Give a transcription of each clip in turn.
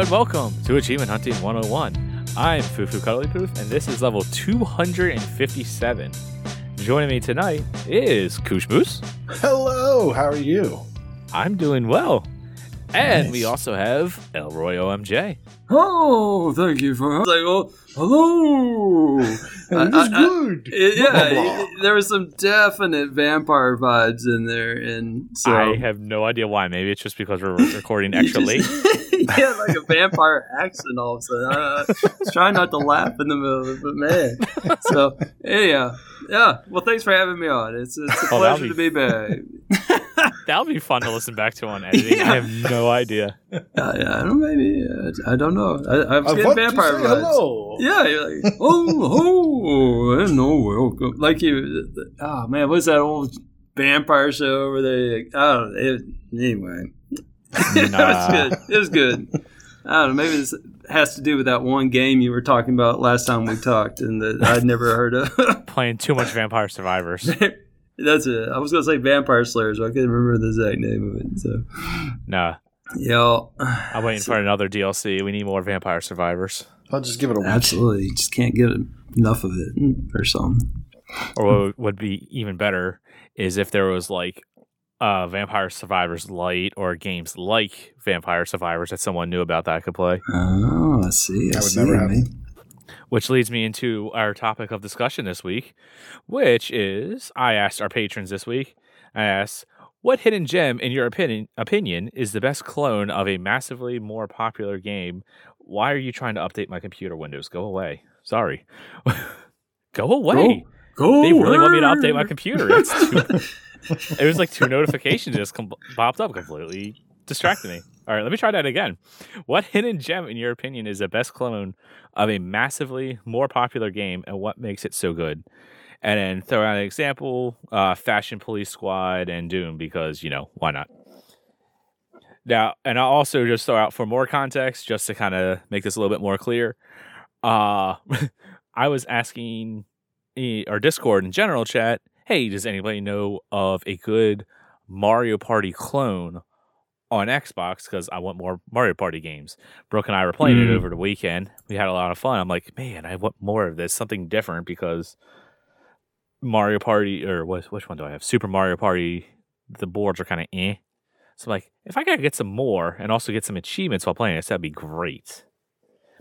and welcome to Achievement Hunting 101. I'm Fufu Cuddly Poof, and this is level 257. Joining me tonight is Koosh Moose. Hello, how are you? I'm doing well. And Nice. we also have Elroy OMJ. Oh, thank you for like. Oh, hello. It I- was I- I- good. It- yeah, blah, blah. it- there was some definite vampire vibes in there, and so I have no idea why. Maybe it's just because we're recording extra late. just- yeah, like a vampire accent all of a sudden. I, uh, I was trying not to laugh in the middle of it, but man. So anyhow, yeah. Well, thanks for having me on. It's, it's a Oh, pleasure be- to be back. That'll be fun to listen back to on editing. I have no idea. Uh, yeah, I don't maybe uh, I don't know. I, I was I getting want to vampire say vibes. hello. Yeah, you're like, oh, oh, I know, welcome. Like you, oh man, what's that old vampire show over there? Like, I don't. It, anyway, it was good. It was good. I don't know. Maybe this has to do with that one game you were talking about last time we talked, and that I'd never heard of. Playing too much Vampire Survivors. That's it. I was gonna say Vampire Slayers, but I couldn't remember the exact name of it. So, Nah, yeah, I'm waiting for another DLC. We need more Vampire Survivors. I'll just give it a week. absolutely, just can't get enough of it or something. Or what would be even better is if there was like uh, Vampire Survivors Light or games like Vampire Survivors that someone knew about that I could play. Oh, I see. I That would see. never I happen. Which leads me into our topic of discussion this week, which is I asked our patrons this week, I asked, what hidden gem, in your opinion, opinion, is the best clone of a massively more popular game? Why are you trying to update my computer windows? Go away. Sorry. Go away. Go They really want me to update my computer. It's too, it was like two notifications just com- popped up completely distracted me. All right, let me try that again. What hidden gem, in your opinion, is the best clone of a massively more popular game, and what makes it so good? And then throw out an example: uh, Fashion Police Squad and Doom, because you know why not? Now, and I'll also just throw out for more context, just to kind of make this a little bit more clear. Uh, I was asking our Discord in general chat, hey, does anybody know of a good Mario Party clone on Xbox? Because I want more Mario Party games. Brooke and I were playing it Mm. over the weekend. We had a lot of fun. I'm like, man, I want more of this, something different because Mario Party, or what, which one do I have? Super Mario Party, the boards are kind of eh. So I'm like, if I could get some more and also get some achievements while playing this, that'd be great.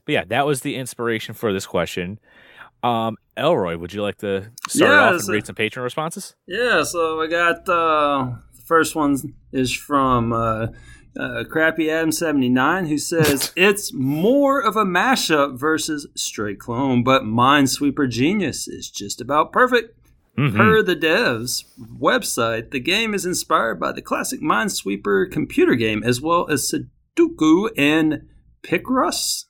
But yeah, that was the inspiration for this question. Um, Elroy, would you like to start Yeah, off and read some patron responses? Yeah, so I got uh, the first one is from uh, uh, Crappy Adam seventy nine who says it's more of a mashup versus straight clone, but Minesweeper Genius is just about perfect. Mhm. Per the devs website, the game is inspired by the classic Minesweeper computer game as well as Sudoku and Picross.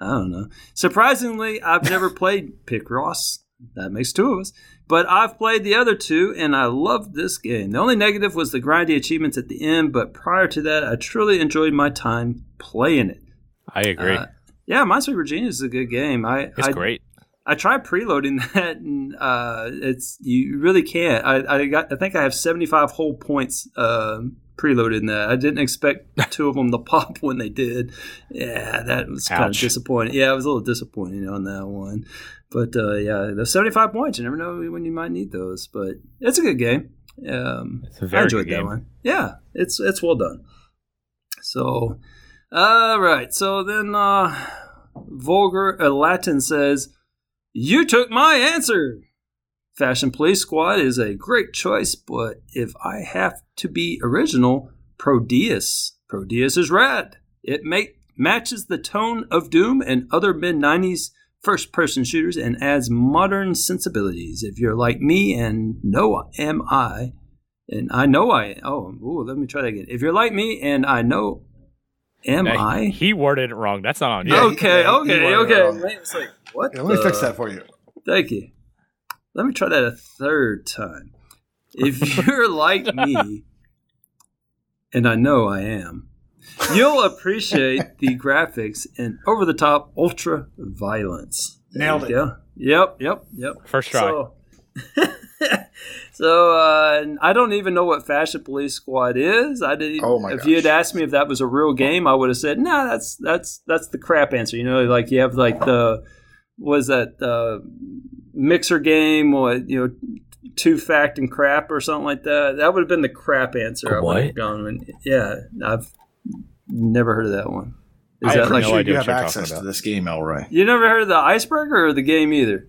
I don't know. Surprisingly, I've never played Picross. That makes two of us. But I've played the other two and I loved this game. The only negative was the grindy achievements at the end, but prior to that, I truly enjoyed my time playing it. I agree. Uh, yeah, Minesweeper Genius is a good game. I it's I, great. I tried preloading that, and uh, it's you really can't. I, I got I think I have seventy five whole points uh, preloaded in that. I didn't expect two of them to pop when they did. Yeah, that was kind of disappointing. Yeah, I was a little disappointed on that one. But uh, yeah, those seventy five points. You never know when you might need those. But it's a good game. Um, It's a I very enjoyed good that one. Yeah, it's it's well done. So, all right. So then, uh, vulgar uh, Latin says, "You took my answer." Fashion Police Squad is a great choice, but if I have to be original, Prodeus. Prodeus is rad. It make, matches the tone of Doom and other mid 90s first person shooters and adds modern sensibilities. If you're like me and know am I, and I know I oh ooh, let me try that again. If you're like me and I know am Hey, I He worded it wrong. That's not on you. Yeah, okay yeah, okay you were okay. Wait, it's like, what? Yeah, let me fix that for you. Thank you. Let me try that a third time. If you're like me, and I know I am, you'll appreciate the graphics and over the top ultra violence. There Nailed you go. Yep, yep, yep. First try. So, So uh, I don't even know what Fashion Police Squad is. I didn't. Oh my If you had asked me if that was a real game, I would have said, "No, nah, that's that's that's the crap answer." You know, like you have like the was that uh, mixer game, what you know, two fact and crap or something like that. That would have been the crap answer. I would What? have gone. with. Yeah, I've never heard of that one. Is I that have like no sure idea you what have you're access talking to about. this game, Elroy. you never heard of the icebreaker or the game either?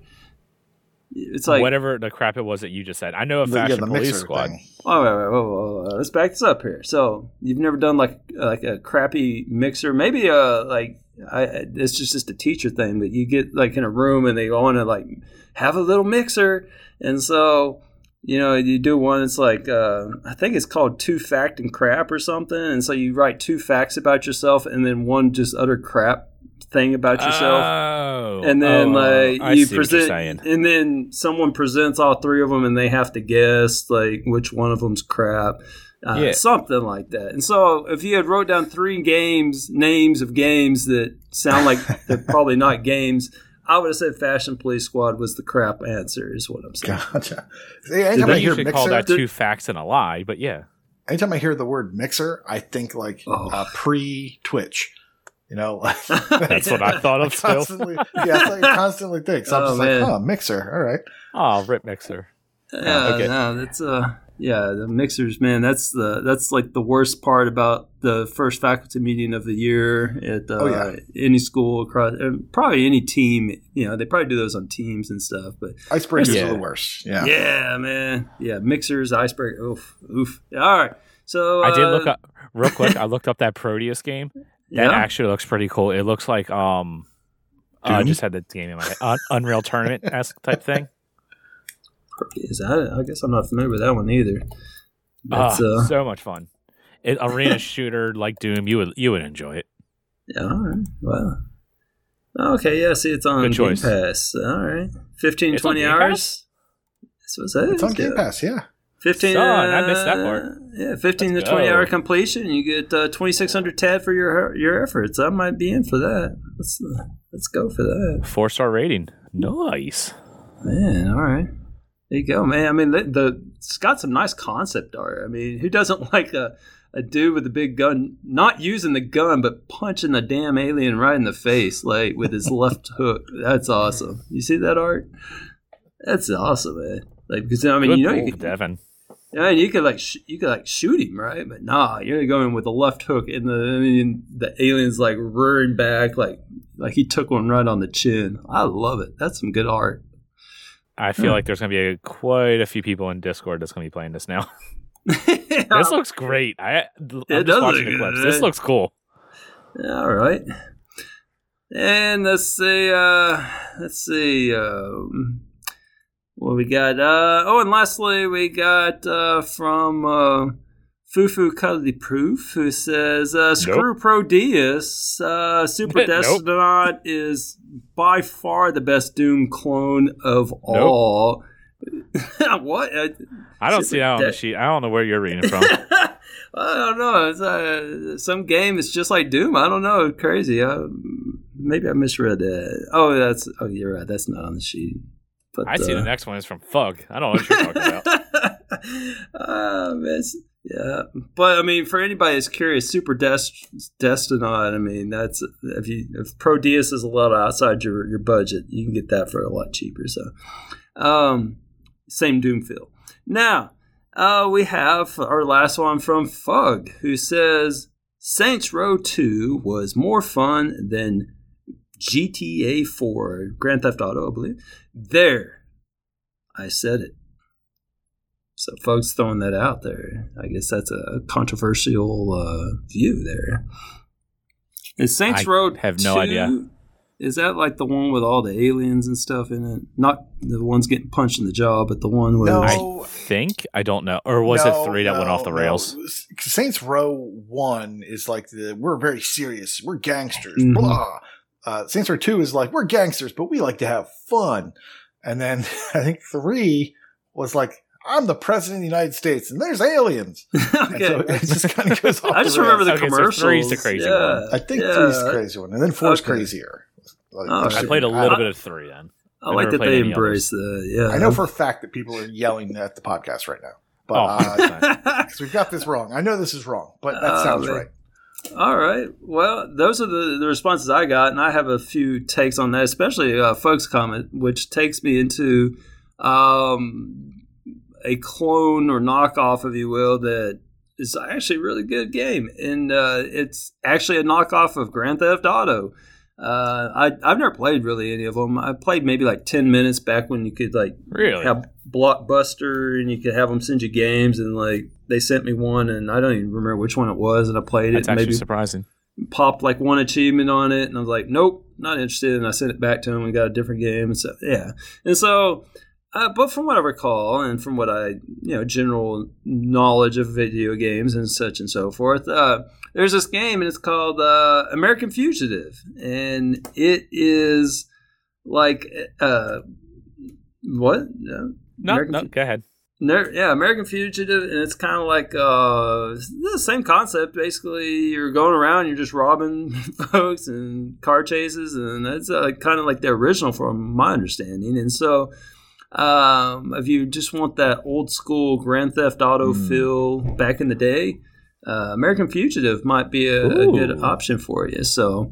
It's like Whatever the crap it was that you just said. I know a The- yeah, fashion the police squad. thing. Oh, wait, wait, wait, wait, wait, let's back this up here. So you've never done like like a crappy mixer, maybe a like I, it's just just a teacher thing, but you get like in a room and they want to like have a little mixer, and so you know you do one. It's like uh, I think it's called two fact and crap or something, and so you write two facts about yourself and then one just utter crap thing about yourself Oh, and then oh, like I you see what you're present and then someone presents all three of them and they have to guess like which one of them's crap uh, Yeah. something like that and so if you had wrote down three games names of games that sound like they're probably not games i would have said fashion police squad was the crap answer is what i'm saying Gotcha. See, anytime They I hear usually call mixer, that two facts and a lie, but yeah. anytime I hear the word mixer, I think like Oh. uh, pre Twitch. You know, That's what I thought of too. constantly. Yeah, that's what I constantly think. So I'm Oh, just man. like, oh, mixer. All right. Oh, rip mixer. yeah okay. no, that's uh yeah the mixers man that's the that's like the worst part about the first faculty meeting of the year at uh, Oh, yeah. any school across uh, probably any team you know they probably do those on teams and stuff but Icebreakers Yeah. are the worst. Yeah. yeah, man yeah mixers icebreaker oof oof all right so I did uh, look up real quick. I looked up that Prodeus game. That yeah? actually looks pretty cool. It looks like um, uh, I Doom? just had the game in my head. Un- Unreal Tournament esque type thing. is that I guess I'm not familiar with that one either That's, uh, so much fun. It, arena shooter like Doom. You would you would enjoy it. Yeah, all right. Well. Okay, yeah, see, it's on Good Game. Pass. All right. 15, It's 20 hours. Pass? That's what it. It's on Game. Pass. Yeah. 15, Son, I missed that uh, part. Yeah, 15 Let's to 20 go. hour completion. You get uh, 2600 TAD for your your efforts. I might be in for that. Let's, uh, let's go for that. Four star rating. Nice. Man, all right. There you go, man. I mean, the, the it's got some nice concept art. I mean, who doesn't like a, a dude with a big gun, not using the gun, but punching the damn alien right in the face, like with his left hook? That's awesome. You see that art? That's awesome, man. Like, because I mean, Good you know, you can, Devin. Yeah, you could like sh- you could like shoot him, right? But nah, you're going with the left hook, and the and the alien's like rearing back, like like he took one right on the chin. I love it. That's some good art. I feel Hmm. like there's gonna be a, quite a few people in Discord that's gonna be playing this now. this looks great. I I'm It does look good. This looks cool. All right. And let's see. Uh, let's see. Um, what we got? Uh, oh, and lastly, we got uh, from uh, Fufu Cuddly Poof, who says, uh, "Screw Prodeus. Uh, Super Nope. Destronaut is by far the best Doom clone of all." what? Uh, I don't see that on the sheet. I don't know where you're reading from. I don't know. It's uh, some game. It's just like Doom. I don't know. Crazy. Uh, maybe I misread that. Oh, that's. Oh, you're right. That's not on the sheet. But I see uh, the next one is from Fug. I don't know what you're talking about. it's, yeah, but I mean, for anybody that's curious, Super Dest- Destronaut. I mean, that's if you if Prodeus is a lot outside your your budget, you can get that for a lot cheaper. So, um, same Doom feel. Now, uh, we have our last one from Fug, who says Saints Row Two was more fun than GTA 4, Grand Theft Auto, I believe. There, I said it. So, folks throwing that out there, I guess that's a controversial uh, view there. Is Saints I Row have no 2 idea. Is that like the one with all the aliens and stuff in it? Not the ones getting punched in the jaw, but the one where No. I think I don't know, or was No, it three that went off the no. rails? Saints Row One is like the we're very serious, we're gangsters, Mhm. blah. Uh, Saints Row Two is like we're gangsters, but we like to have fun. And then I think three was like I'm the president of the United States, and there's aliens. And okay. so it just kind of goes off. I just the remember the rails. Okay, so commercials. three's the crazy yeah. one. I think yeah. three's the crazy one, and then four's Okay. crazier. Like, Oh, there's I played a little I- bit of three then. I I've like that they embrace the yeah. I know for a fact that people are yelling at the podcast right now, but Oh, uh, 'cause we've got this wrong. I know this is wrong, but that Oh, sounds man. right. All right. Well, those are the, the responses I got, and I have a few takes on that, especially uh, folks' comment, which takes me into um, a clone or knockoff, if you will, that is actually a really good game, and uh, it's actually a knockoff of Grand Theft Auto. Uh, I I've never played really any of them. I played maybe like ten minutes back when you could like Really? have Blockbuster and you could have them send you games, and like they sent me one, and I don't even remember which one it was, and I played That's it. and actually surprising. popped like one achievement on it, and I was like, nope, not interested. And I sent it back to him and got a different game. And so, yeah. And so, uh, but from what I recall, and from what I, you know, general knowledge of video games and such and so forth, uh, there's this game and it's called uh, American Fugitive, and it is like, uh, what? No. No, American no, Fu- go ahead. Yeah, American Fugitive, and it's kind of like uh, the same concept. Basically, you're going around, you're just robbing folks and car chases, and that's uh, kind of like the original, from my understanding. And so, um, if you just want that old school Grand Theft Auto Hmm. feel back in the day, uh, American Fugitive might be a, a good option for you. So,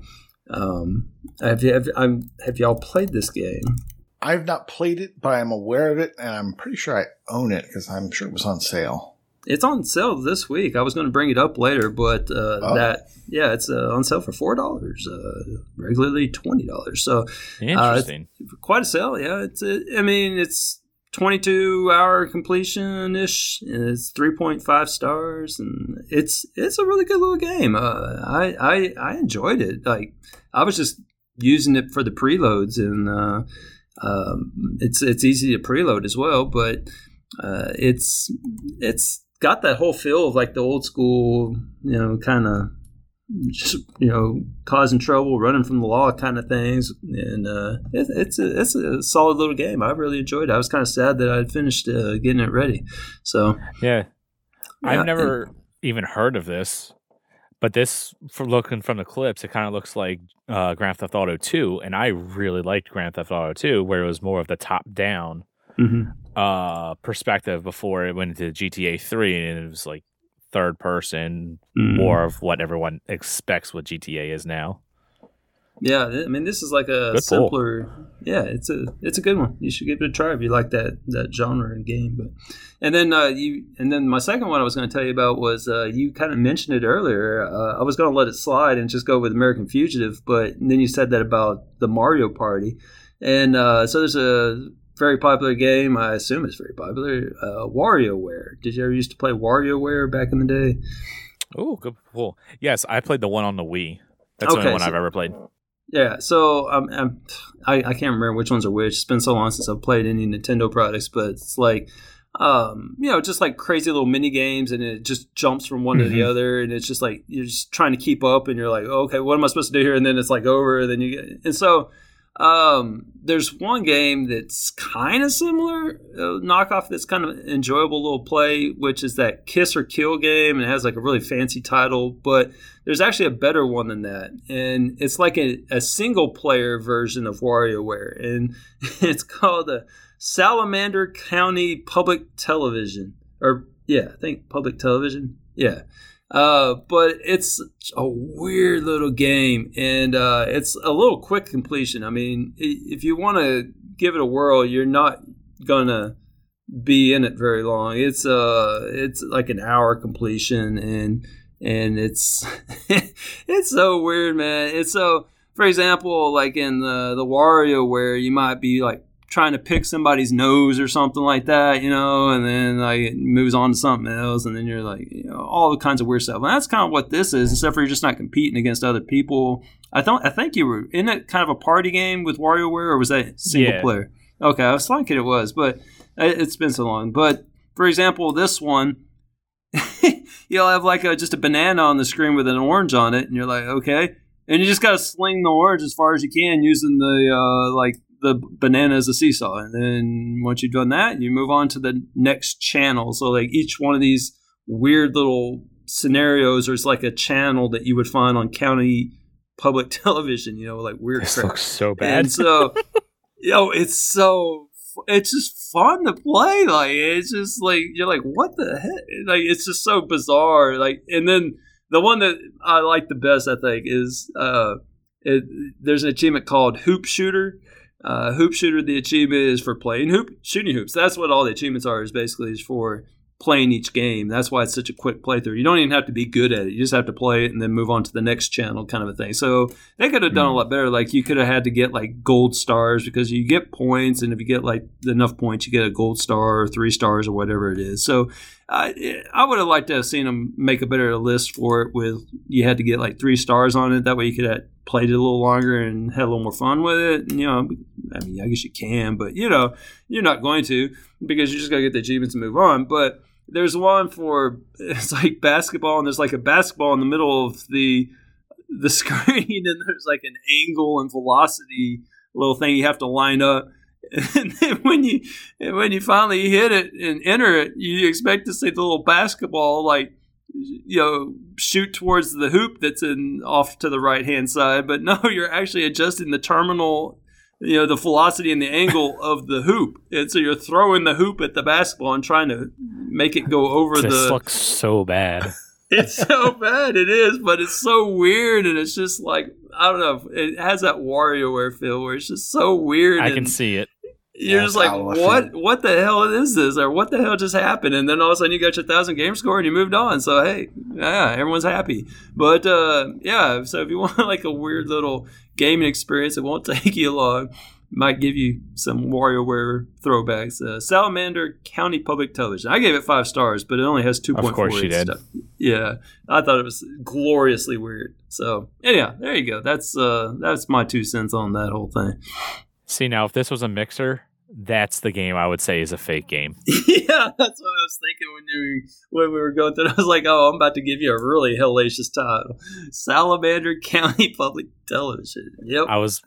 um, have you have, I'm, have y'all played this game? I've not played it, but I'm aware of it, and I'm pretty sure I own it because I'm sure it was on sale. It's on sale this week. I was going to bring it up later, but uh, Oh. that yeah, it's uh, on sale for four dollars, uh, regularly twenty dollars. So Interesting. quite a sale. Yeah, it's uh, I mean it's twenty two hour completion ish, and it's three point five stars, and it's it's a really good little game. Uh, I, I I enjoyed it. Like I was just using it for the preloads, and uh, um, it's it's easy to preload as well, but uh, it's it's got that whole feel of like the old school, you know, kind of just you know causing trouble, running from the law kind of things, and uh, it, it's a, it's a solid little game. I really enjoyed it. I was kind of sad that I'd finished uh, getting it ready. So yeah. yeah, I've never even heard of this, but this, for looking from the clips, it kind of looks like uh, Grand Theft Auto 2, and I really liked Grand Theft Auto 2, where it was more of the top down Mhm. uh, perspective before it went into GTA 3, and it was like third person, Mm. more of what everyone expects what GTA is now. Yeah, I mean, this is like a Good pull. simpler. Yeah, it's a it's a good one. You should give it a try if you like that that genre and game. But and then uh, you and then my second one I was going to tell you about was uh, you kind of mentioned it earlier. Uh, I was going to let it slide and just go with American Fugitive, but then you said that about the Mario Party, and uh, so there's a very popular game. I assume it's very popular. Uh, WarioWare. Did you ever used to play WarioWare back in the day? Oh, good pull. Yes, I played the one on the Wii. That's the only one so- I've ever played. Yeah, so um, um, I I can't remember which ones are which. It's been so long since I've played any Nintendo products, but it's like, um, you know, just like crazy little mini games, and it just jumps from one to the Mhm. other, and it's just like you're just trying to keep up, and you're like, okay, what am I supposed to do here? And then it's like over, and then you get, and so. Um, there's one game that's kind of similar, uh, knockoff that's kind of enjoyable little play, which is that Kiss or Kill game, and it has like a really fancy title. But there's actually a better one than that, and it's like a, a single player version of WarioWare, and it's called the Salamander County Public Television, or yeah, I think Public Television, yeah. Uh, but it's a weird little game, and uh, it's a little quick completion. I mean, if you want to give it a whirl, you're not gonna be in it very long. It's uh, it's like an hour completion, and and it's it's so weird, man. It's so, for example, like in the the Wario, where you might be like trying to pick somebody's nose or something like that, you know, and then like it moves on to something else, and then you're like, you know, all the kinds of weird stuff. And that's kind of what this is, except for you're just not competing against other people. I don't. I think you were in it kind of a party game with WarioWare, or was that single Yeah. player? Okay, I was thinking it was, but it- it's been so long. But for example, this one, you'll have like a, just a banana on the screen with an orange on it, and you're like, okay, and you just gotta sling the orange as far as you can using the uh, like the banana is a seesaw, and then once you've done that, you move on to the next channel. So like each one of these weird little scenarios, there's like a channel that you would find on county public television, you know, like weird This crap. looks so bad. And so, yo, it's so it's just fun to play. Like it's just like you're like, what the heck? Like it's just so bizarre. Like and then the one that I like the best, I think, is uh, it, there's an achievement called Hoop Shooter. Uh, hoop Shooter, the achievement is for playing hoop, shooting hoops. That's what all the achievements are. Is basically is for playing each game. That's why it's such a quick playthrough. You don't even have to be good at it. You just have to play it and then move on to the next channel, kind of a thing. So they could have done a lot better. Like you could have had to get like gold stars because you get points, and if you get like enough points, you get a gold star or three stars or whatever it is. So uh, I would have liked to have seen them make a better list for it. With you had to get like three stars on it. That way you could have played it a little longer and had a little more fun with it. You know, I mean, I guess you can, but you know, you're not going to because you're just to get the achievements and move on. But there's one for it's like basketball, and there's like a basketball in the middle of the the screen, and there's like an angle and velocity little thing you have to line up. And then when you when you finally hit it and enter it, you expect to see the little basketball like you know shoot towards the hoop that's in off to the right hand side, but no, you're actually adjusting the terminal you know the velocity and the angle of the hoop and so you're throwing the hoop at the basketball and trying to make it go over the this the looks so bad. it's so bad it is but it's so weird and it's just like i don't know it has that WarioWare feel where it's just so weird I can see it. You're Yeah, just like what what the hell is this or what the hell just happened and then all of a sudden you got your thousand game score and you moved on so hey yeah everyone's happy but uh yeah so if you want like a weird little gaming experience it won't take you long might give you some WarioWare throwbacks. Uh, Salamander County Public Television. I gave it five stars, but it only has two point four. course you did. Yeah, I thought it was gloriously weird. So anyhow, there you go. That's uh, that's my two cents on that whole thing. See now, if this was a mixer, that's the game I would say is a fake game. yeah, that's what I was thinking when you when we were going through. I was like, oh, I'm about to give you a really hellacious title. Salamander County Public Television. Yep. I was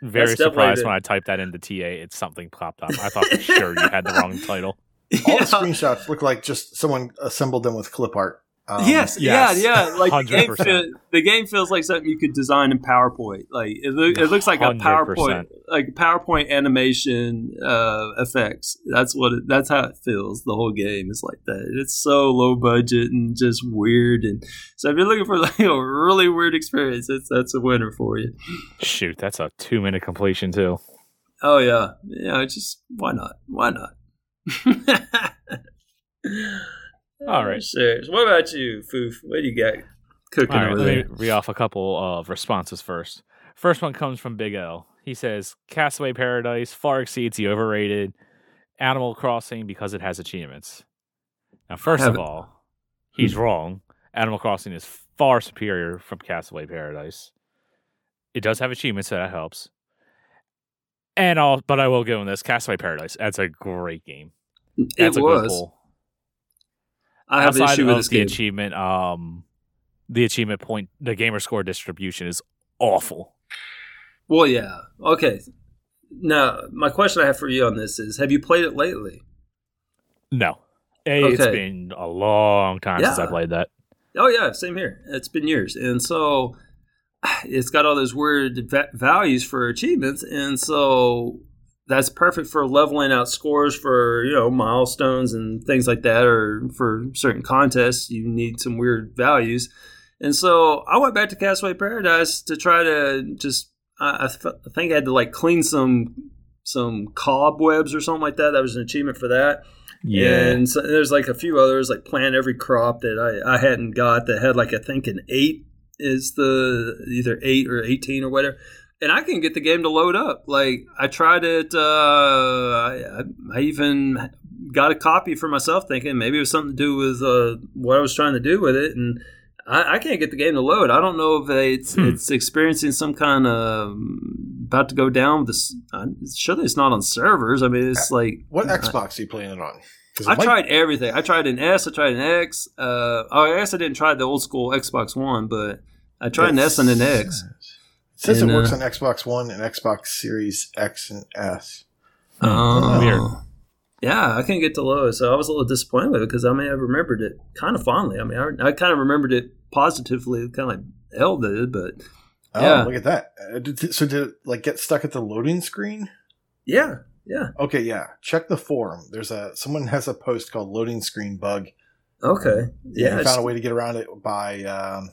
very That's surprised when I typed that into TA. It's something popped up. I thought for sure you had the wrong title. All Yeah. the screenshots look like just someone assembled them with clip art. Um, yes, yes. yeah, yeah. Like the game, feel, the game feels like something you could design in PowerPoint. Like it, loo- it looks like a 100%. PowerPoint, like PowerPoint animation uh, effects. That's what. It, that's how it feels. The whole game is like that. It's so low budget and just weird. And so if you're looking for like a really weird experience, it's that's a winner for you. Shoot, that's a two minute completion too. Oh yeah, yeah. Just why not? Why not? All right. Sure. What about you, Foof? What do you got cooking All right, over let Me read off a couple of responses first. First one comes from Big L. He says Castaway Paradise far exceeds the overrated Animal Crossing because it has achievements. Now, first of all, he's wrong. Animal Crossing is far superior from Castaway Paradise. It does have achievements, so that helps. And all, but I will give him this: Castaway Paradise. That's a great game. That's it a was. good pull. I have an Outside issue with this the game. achievement, um, the achievement point, the gamer score distribution is awful. Well, yeah. Okay. Now, my question I have for you on this is: Have you played it lately? No, A, it's Okay. been a long time since I played that. Oh yeah, same here. It's been years, and so it's got all those weird va- values for achievements, and so that's perfect for leveling out scores for you know milestones and things like that, or for certain contests. You need some weird values, and so I went back to Castaway Paradise to try to just. I, I, th- I think I had to like clean some some cobwebs or something like that. That was an achievement for that. yeah And so there's like a few others, like plant every crop that I, I hadn't got that had like I think an eight is the either eight or eighteen or whatever. And I can get the game to load up. Like I tried it. Uh, I, I even got a copy for myself, thinking maybe it was something to do with uh, what I was trying to do with it, and I, I can't get the game to load. I don't know if it's Hmm. it's experiencing some kind of about to go down. With this, I'm sure it's not on servers. I mean, it's like What I- Xbox are you playing it on? I might- tried everything. I tried an S. I tried an X. Uh, oh, I guess I didn't try the old school Xbox One, but I tried an S and an X. It says And, it works uh, on Xbox One and Xbox Series X and S. Oh. Weird. Yeah, I couldn't get to low, so I was a little disappointed with it because I mean I remembered it kind of fondly. I mean, I, I kind of remembered it positively, kind of like L did, but Oh, Yeah. look at that! Uh, did- so did it like get stuck at the loading screen? Yeah, yeah. Okay, yeah. Check the forum. There's a someone has a post called "Loading Screen Bug." Okay. Yeah, Yeah. found a way to get around it by um,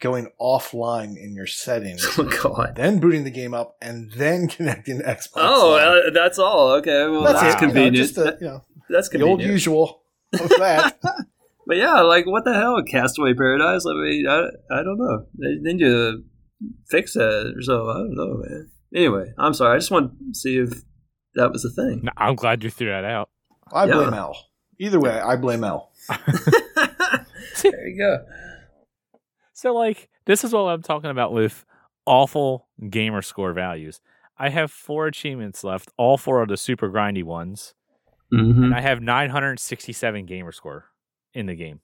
going offline in your settings, oh God. then booting the game up, and then connecting to Xbox. Oh, uh, that's all. Okay. Well, that's, that's, it. you know, convenient. just the, you know, that's convenient. the old usual of that. But yeah, like what the hell, Castaway Paradise? I mean, I, I don't know. They they need to fix that or so. I don't know, man. Anyway, I'm sorry. I just want to see if that was a thing. No, I'm glad you threw that out. I Yeah. blame L. Either way, I blame L. there you go. So, like, this is what I'm talking about with awful gamer score values. I have four achievements left. All four are the super grindy ones. Mm-hmm. And I have 967 gamer score in the game.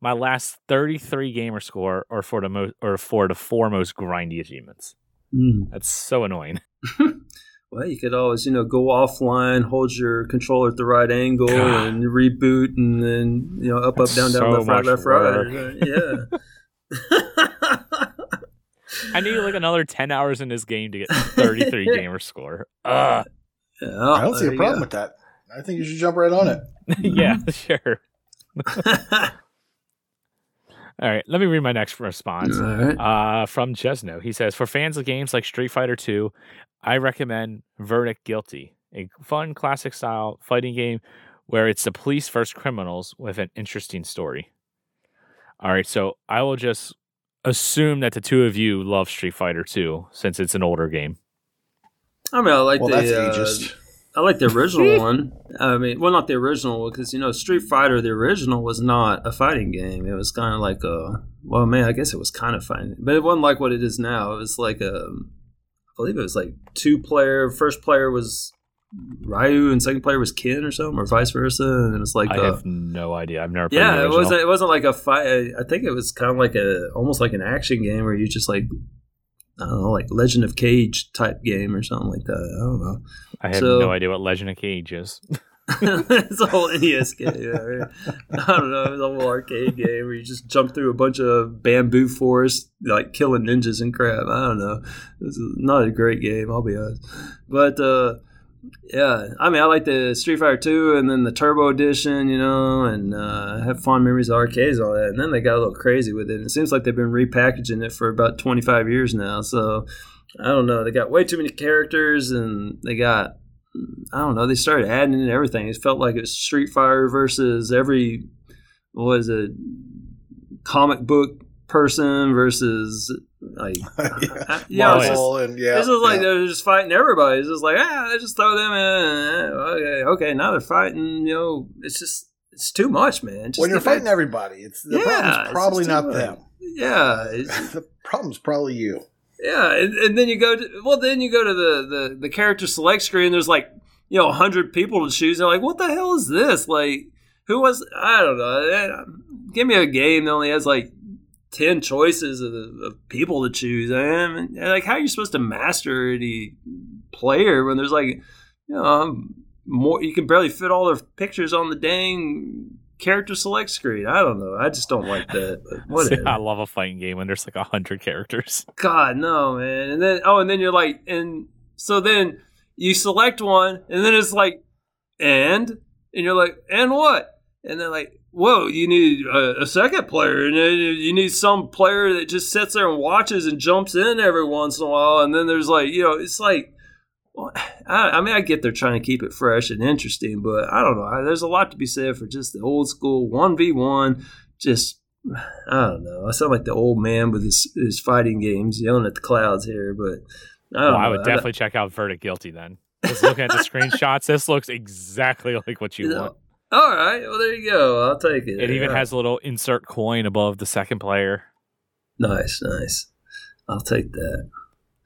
My last 33 gamer score are for the most or for the four most grindy achievements. Mm. That's so annoying. Well, you could always, you know, go offline, hold your controller at the right angle, God. and reboot, and then you know, up, up, down, down, so left, right, left, right. Yeah. I need like another 10 hours in this game to get 33 gamer score. Ugh. Yeah, I don't see a problem go. with that. I think you should jump right on it. yeah, sure. All right, let me read my next response. All right. Uh, from Jesno. He says, For fans of games like Street Fighter 2, I recommend Verdict Guilty, a fun classic style fighting game where it's the police versus criminals with an interesting story. All right, so I will just assume that the two of you love Street Fighter 2 since it's an older game. I mean, I like well, the that's uh. I like the original one. I mean, well, not the original because you know Street Fighter, the original was not a fighting game. It was kind of like a well, man, I guess it was kind of fighting, but it wasn't like what it is now. It was like a, I believe it was like two player. First player was Ryu, and second player was Ken or something, or vice versa. And it was like I a- have no idea. I've never yeah, it wasn't. It wasn't like a fight. I think it was kind of like a almost like an action game where you just like. I don't know, like Legend of Kage type game or something like that. I don't know. I have so- no idea what Legend of Kage is. it's a whole NES game. Yeah, right? I don't know. It's a whole arcade game where you just jump through a bunch of bamboo forest, like killing ninjas and crap. I don't know. It's not a great game, I'll be honest. But uh, yeah, I mean, I like the Street Fighter Two and then the Turbo Edition, you know, and uh, I have fond memories of arcades all that. And then they got a little crazy with it. And it seems like they've been repackaging it for about twenty five years now. So I don't know. They got way too many characters, and they got I don't know. They started adding in everything. It felt like it was Street Fighter versus every what was it comic book person versus like yeah. yeah. it's just- and yeah. this is like yeah. they're just fighting everybody. It's just like ah, they just throw them in. Okay, okay. Now they're fighting. You know, it's just it's too much, man. Just when you're the- fighting everybody, it's the Yeah, it's problem's probably too not much. them. Yeah, the problem's probably you. Yeah, and, and then you go to well, then you go to the the, the character select screen. There's like you know hundred people to choose. They're like, what the hell is this? Like, who was I don't know. Eh, Give me a game that only has like ten choices of, of people to choose. I am and like, how are you supposed to master any player when there's like you know um, more? You can barely fit all their pictures on the dang character select screen. I don't know. I just don't like that. Whatever. I love a fighting game when there's like a hundred characters. God, no, man. And then oh, and then you're like, and so then you select one, and then it's like, and and you're like, and what? And they're like, whoa, you need a, a second player, and you need some player that just sits there and watches and jumps in every once in a while, and then there's like, you know, it's like. well, I, I mean, I get they're trying to keep it fresh and interesting, but I don't know. There's a lot to be said for just the old school one v one. Just I don't know. I sound like the old man with his, his fighting games, yelling at the clouds here, but I don't Well, I would definitely check out Verdict Guilty then. Just looking at the screenshots, this looks exactly like what you You know, want. All right, well there you go. I'll take it. It even has a little insert coin above the second player. nice, nice. I'll take that.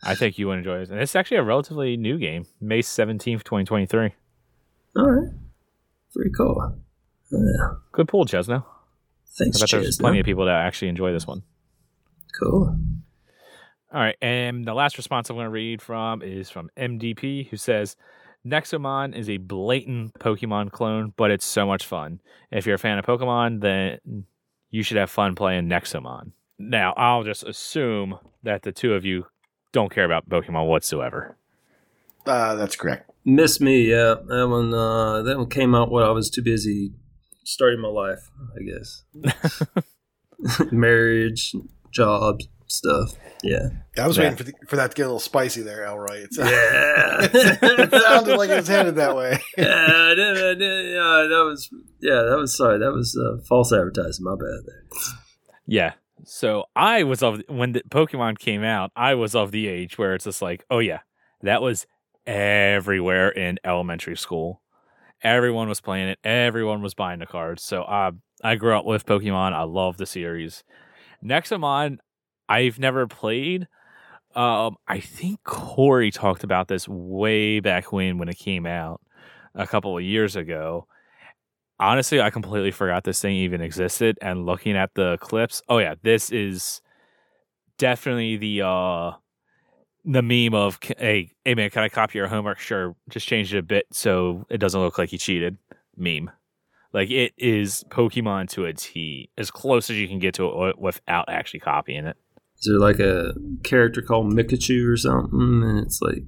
I think you would enjoy it. And it's actually a relatively new game, May 17th, 2023. All right, very cool. Yeah, Good pull, Chesno. I thanks, bet there's Chaz. plenty of people that actually enjoy this one. Cool. All right, and the last response I'm going to read from is from MDP, who says, Nexomon is a blatant Pokemon clone, but it's so much fun. If you're a fan of Pokemon, then you should have fun playing Nexomon. Now, I'll just assume that the two of you don't care about Pokemon whatsoever. Uh, that's correct. Miss Me, yeah. That one uh that one came out when I was too busy starting my life, I guess. Marriage, job, stuff. Yeah. I was Yeah. waiting for, the, for that to get a little spicy there, Elroy. It's, Yeah. it sounded like it was headed that way. yeah, I did, I did, yeah, that was yeah, that was sorry, that was uh, false advertising. My bad. There. Yeah. So I was of when the Pokemon came out, I was of the age where it's just like, oh yeah, that was everywhere in elementary school. Everyone was playing it. Everyone was buying the cards. So I, I grew up with Pokemon. I love the series. Nexomon, I've never played. Um, I think Corey talked about this way back when when it came out a couple of years ago. Honestly, I completely forgot this thing even existed. And looking at the clips, oh yeah, this is definitely the uh the meme of hey hey man, can I copy your homework? Sure, just change it a bit so it doesn't look like you cheated. Meme. Like it is Pokemon to a T, as close as you can get to it without actually copying it. Is there like a character called Mikachu or something? And it's like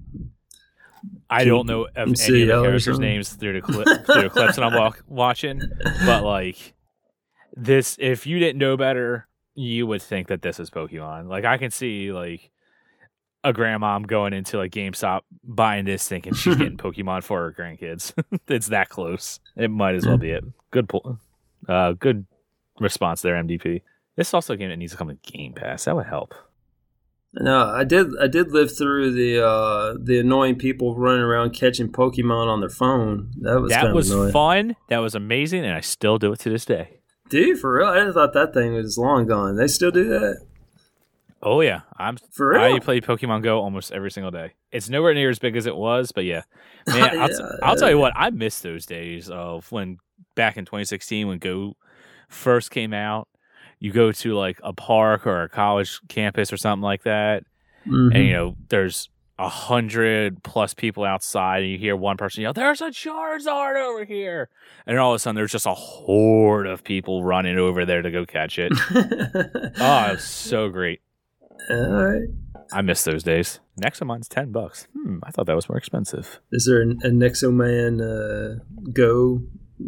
I don't know of any of the characters' names through the clip through the clips that I'm walk, watching, but like this, if you didn't know better, you would think that this is Pokemon. Like I can see like a grandmom going into like GameStop buying this, thinking she's getting Pokemon for her grandkids. it's that close. It might as well be it. Good, po- uh, good response there, MDP. This is also a game that needs to come with Game Pass. That would help. No, I did. I did live through the uh, the annoying people running around catching Pokemon on their phone. That was that of was annoying. fun. That was amazing, and I still do it to this day. Dude, for real, I thought that thing was long gone. They still do that Oh yeah, I'm for real. I play Pokemon Go almost every single day. It's nowhere near as big as it was, but yeah, man, I'll, t- Yeah. I'll tell you what, I miss those days of when back in 2016 when Go first came out. You go to like a park or a college campus or something like that, Mhm. and you know there's a hundred plus people outside, and you hear one person yell, "There's a Charizard over here!" and all of a sudden there's just a horde of people running over there to go catch it. oh, it was so great. All right. I miss those days. Nexomon's ten bucks. Hmm, I thought that was more expensive. Is there a, a Nexomon uh, Go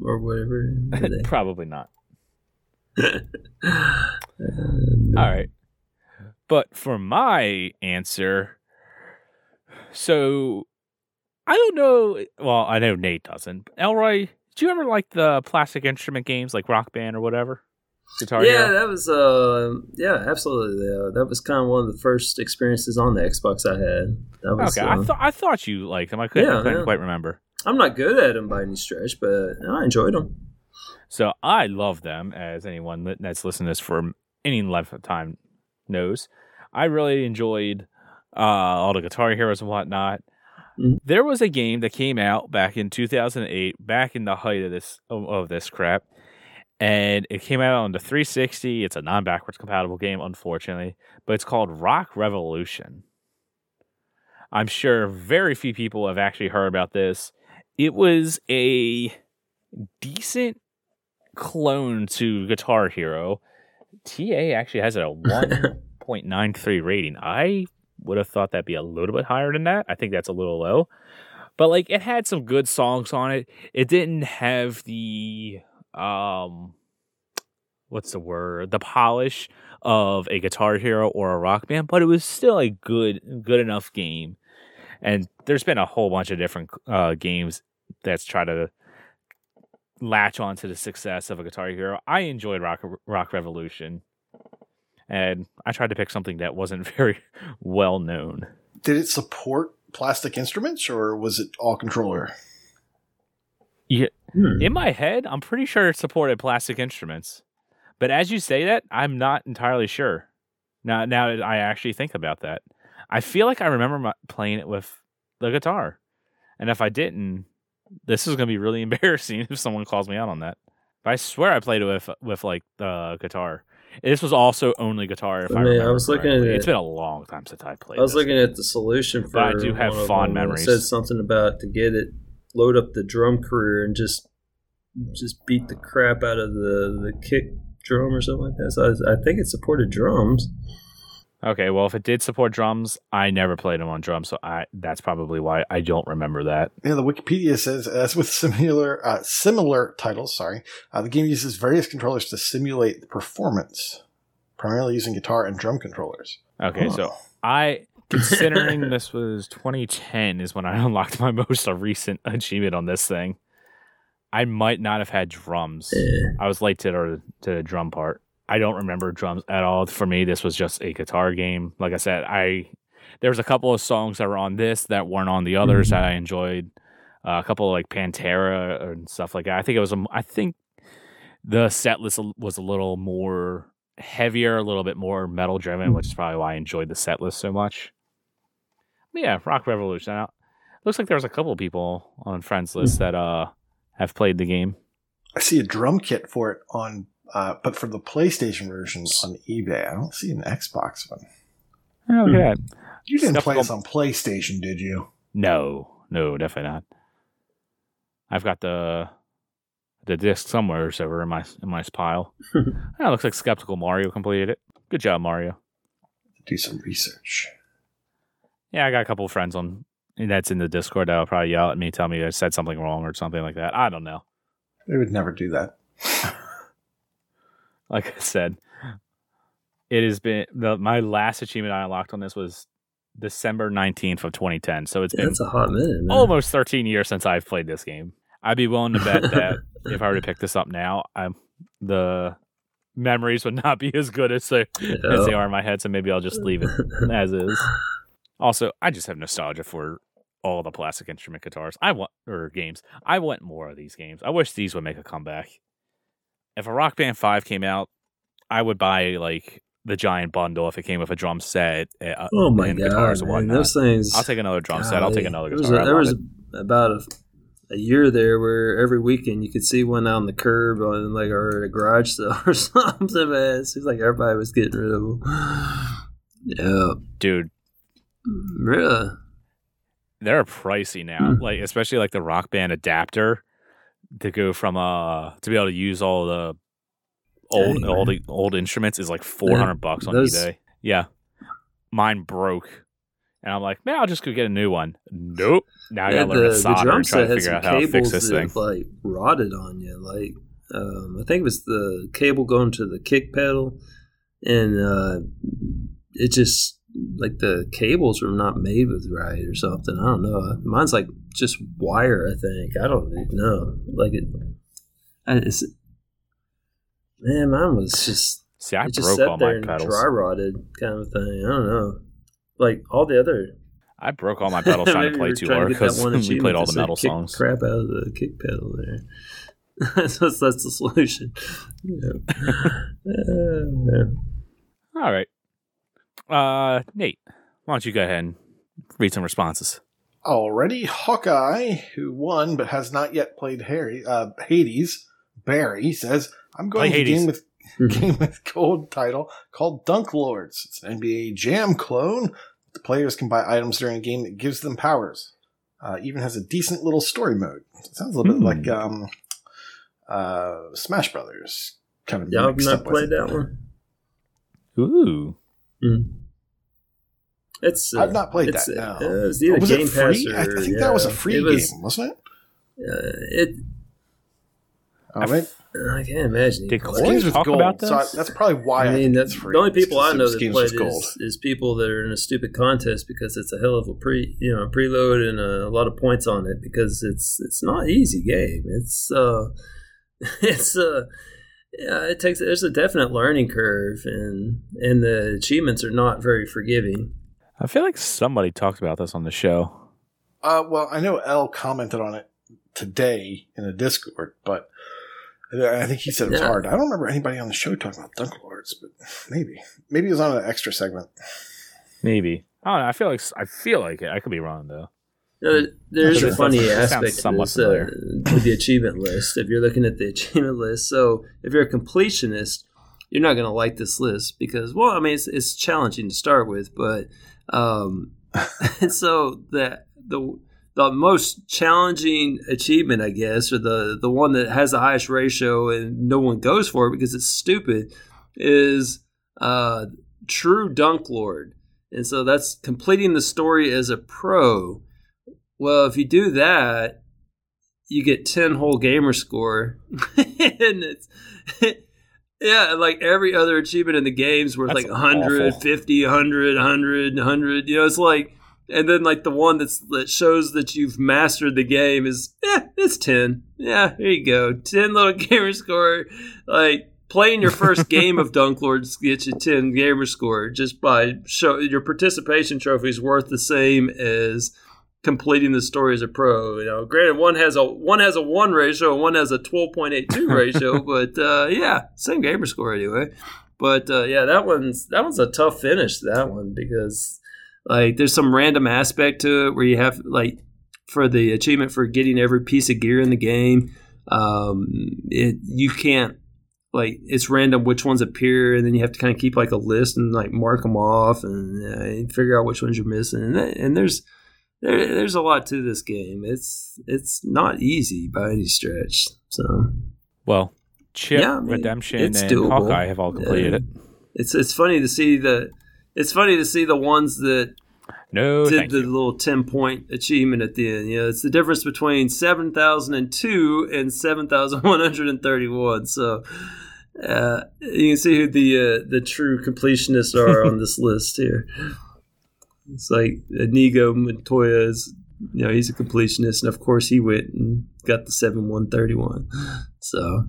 or whatever? Probably not. All right. But for my answer, so I don't know. Well, I know Nate doesn't. Elroy, do you ever like the plastic instrument games like Rock Band or whatever? Guitar yeah, Hero? that was uh, yeah, absolutely. Uh, that was kind of one of the first experiences on the Xbox I had. That was, Okay, uh, I thought I thought you liked them. I couldn't, I couldn't yeah. quite remember. I'm not good at them by any stretch, but I enjoyed them. So I love them, as anyone that's listened to this for any length of time knows. I really enjoyed uh, all the Guitar Heroes and whatnot. Mhm. There was a game that came out back in 2008, back in the height of this of, of this crap, and it came out on the 360. It's a non-backwards compatible game, unfortunately, but it's called Rock Revolution. I'm sure very few people have actually heard about this. It was a decent clone to Guitar Hero. TA actually has a 1.93 rating. I would have thought that'd be a little bit higher than that. I think that's a little low. But like it had some good songs on it. It didn't have the um what's the word? The polish of a Guitar Hero or a Rock Band, but it was still a good good enough game. And there's been a whole bunch of different uh games that's try to latch on to the success of a Guitar Hero. I enjoyed Rock Rock Revolution, and I tried to pick something that wasn't very well known. Did it support plastic instruments or was it all controller? Yeah, Hmm. in my head, I'm pretty sure it supported plastic instruments, but as you say that, I'm not entirely sure. Now, now that I actually think about that, I feel like I remember my, playing it with the guitar, and if I didn't, this is gonna be really embarrassing if someone calls me out on that. But I swear I played it with with like the guitar. This was also only guitar. If I, I mean, I remember was looking correctly. at It's it- been a long time since I played. I was looking game. at the solution for. But I do have fond memories. Said something about to get it, load up the drum career and just just beat the crap out of the the kick drum or something like that. So I, I think it supported drums. Okay, well, if it did support drums, I never played them on drums, so I that's probably why I don't remember that. Yeah, the Wikipedia says, as with similar uh, similar titles, sorry, uh, the game uses various controllers to simulate performance, primarily using guitar and drum controllers. Okay, Huh. so I considering this was 2010 is when I unlocked my most recent achievement on this thing. I might not have had drums. I was late to the to the drum part. I don't remember drums at all. For me, this was just a guitar game. Like I said, I there was a couple of songs that were on this that weren't on the others that I enjoyed. Uh, a couple of like Pantera and stuff like that. I think it was. A, I think the set list was a little more heavier, a little bit more metal driven, which is probably why I enjoyed the set list so much. But yeah, Rock Revolution. Now, looks like there was a couple of people on friends list that uh have played the game. I see a drum kit for it on, uh, but for the PlayStation version on eBay. I don't see an Xbox one. Oh, look at that. You didn't play this on PlayStation, did you? No, no, definitely not. I've got the the disc somewhere over in my in my pile. yeah, looks like Skeptical Mario completed it. Good job, Mario. Do some research. Yeah, I got a couple of friends on that's in the Discord that'll probably yell at me, tell me I said something wrong or something like that. I don't know. They would never do that. Like I said, it has been the my last achievement I unlocked on this was December nineteenth of twenty ten. So it's been That's a hot minute, man. almost 13 years since I've played this game. I'd be willing to bet that if I were to pick this up now, I'm, the memories would not be as good as they, as they are in my head. So maybe I'll just leave it as is. Also, I just have nostalgia for all the plastic instrument guitars. I want or games. I want more of these games. I wish these would make a comeback. If a Rock Band Five came out, I would buy like the giant bundle if it came with a drum set. Uh, Oh my and god, guitars man, those things. I'll take another drum set. I'll take golly. another There was, guitar. a, there was about a, a year there where every weekend you could see one out on the curb on like or at a garage sale or something. Man, it seems like everybody was getting rid of them. Yeah, dude. really. they're pricey now. Like especially like the rock band adapter to go from uh to be able to use all the old Dang, all the old instruments is like four hundred bucks on those- eBay. Yeah, mine broke, and I'm like, man, I'll just go get a new one. Nope. Now I Yeah, gotta learn to solder and try to figure out how to fix cables this that thing. like rotted on you. Like um, I think it was the cable going to the kick pedal, and uh, it just like the cables were not made with right or something. I don't know. Mine's like just wire. I think I don't even know. Like it, it's man, mine was just See, I just broke sat all there my pedals. dry rotted kind of thing. I don't know. Like all the other I broke all my pedals trying to play too hard because we played all the metal songs. Crap out of the kick pedal there. that's, that's the solution. Yeah. Uh. All right, uh, Nate, why don't you go ahead and read some responses? Already, Hawkeye, who won but has not yet played Harry, uh, Hades, Barry says, "I'm going Play to game with game with gold title called Dunk Lords. It's an NBA Jam clone. The players can buy items during a game that gives them powers. Uh, even has a decent little story mode. It sounds a little Hmm. bit like um, uh, Smash Brothers kind of. Y'all have mixed not up with played it. that one? Ooh, It's. Uh, I've not played it's, that. uh, No. it's either was Game it free? Pass I, or I think that was a free it was, game, wasn't it? Uh, it. Oh, right. I can't imagine. Did you Corey Games with talk gold. about So I, that's probably why I, I mean, think that's free. the only people I know that Games play with it gold. is, is people that are in a stupid contest because it's a hell of a pre, you know, preload and a, lot of points on it because it's it's not easy game. It's uh, it's uh, yeah, it takes there's a definite learning curve and and the achievements are not very forgiving. I feel like somebody talked about this on the show. Uh, well, I know L commented on it today in a Discord, but I think he said it was Yeah. hard. I don't remember anybody on the show talking about Dunk Lords, but maybe, maybe it was on an extra segment. Maybe I don't know. I feel like I feel like it. I could be wrong though. Uh, there's Sure. a funny aspect to this uh, familiar. with the achievement list. If you're looking at the achievement list, so if you're a completionist, you're not going to like this list because, well, I mean, it's, it's challenging to start with, but um, and so the the the most challenging achievement, I guess, or the the one that has the highest ratio and no one goes for it because it's stupid, is uh, true dunk lord. And so that's completing the story as a pro. Well, if you do that, you get 10 whole gamer score. and it's yeah, like every other achievement in the game's worth That's like 100, awful. 50, 100, 100, 100. You know, it's like and then like the one that's that shows that you've mastered the game is yeah, it's 10. Yeah, here you go. 10 little gamer score like playing your first game of Dunk Lords gets you 10 gamer score just by show your participation trophy is worth the same as completing the story as a pro. You know, granted one has a one has a one ratio and one has a 12.82 ratio, but uh, yeah, same gamer score anyway. But uh, yeah, that one's that one's a tough finish. That one because like there's some random aspect to it where you have like for the achievement for getting every piece of gear in the game. Um, it you can't like it's random which ones appear, and then you have to kind of keep like a list and like mark them off and uh, figure out which ones you're missing. And, that, and there's there, there's a lot to this game. It's it's not easy by any stretch. So Well, Chip, Yeah, I mean, Redemption, it's and doable. Hawkeye have all completed Yeah. it. it's it's funny to see the it's funny to see the ones that No, did the you. little 10 point achievement at the end. You know, it's the difference between 7,002 and 7,131. So uh, you can see who the uh, the true completionists are on this list here. It's like Inigo Montoya is, you know, he's a completionist, and of course he went and got the 7131. So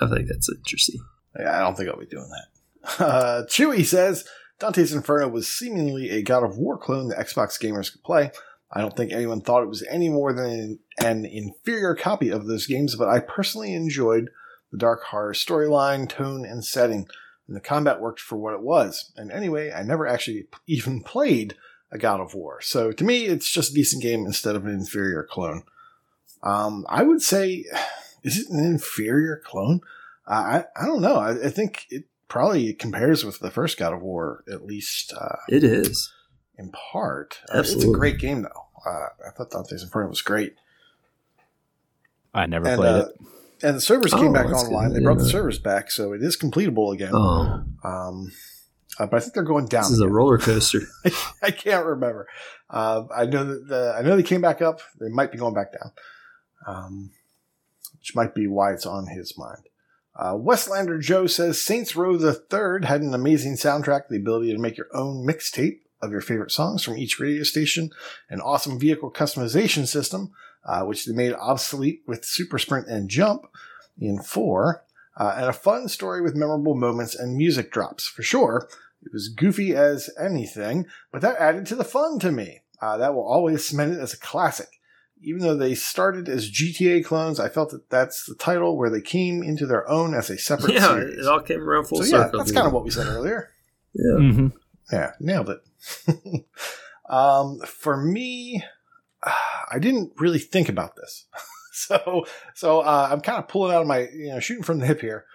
I think that's interesting. Yeah, I don't think I'll be doing that. Uh, Chewie says Dante's Inferno was seemingly a God of War clone that Xbox gamers could play. I don't think anyone thought it was any more than an inferior copy of those games, but I personally enjoyed the dark horror storyline, tone, and setting, and the combat worked for what it was. And anyway, I never actually even played a God of War, so to me, it's just a decent game instead of an inferior clone. Um, I would say, is it an inferior clone? I I don't know. I, I think it probably compares with the first God of War, at least uh, It is. in part. Uh, it's a great game, though. Uh, I thought Dante's Inferno was great, I never and played uh, it. And the servers Oh, came back that's good. online. They brought the servers back, so it is completable again. Oh, Um, uh, but I think they're going down. this is a roller coaster. I can't remember. Uh, I know that the, I know they came back up. They might be going back down, um, which might be why it's on his mind. Uh, Westlander Joe says Saints Row the Third had an amazing soundtrack, the ability to make your own mixtape of your favorite songs from each radio station, an awesome vehicle customization system, uh, which they made obsolete with Super Sprint and Jump in four, uh, and a fun story with memorable moments and music drops for sure. It was goofy as anything, but that added to the fun to me. Uh, that will always cement it as a classic. Even though they started as GTA clones, I felt that that's the title where they came into their own as a separate yeah, series. it all came around full so yeah, circle. that's kind of what we said earlier. Yeah. hmm Yeah, nailed it. um, for me, I didn't really think about this, so so uh, I'm kind of pulling out of my you know shooting from the hip here,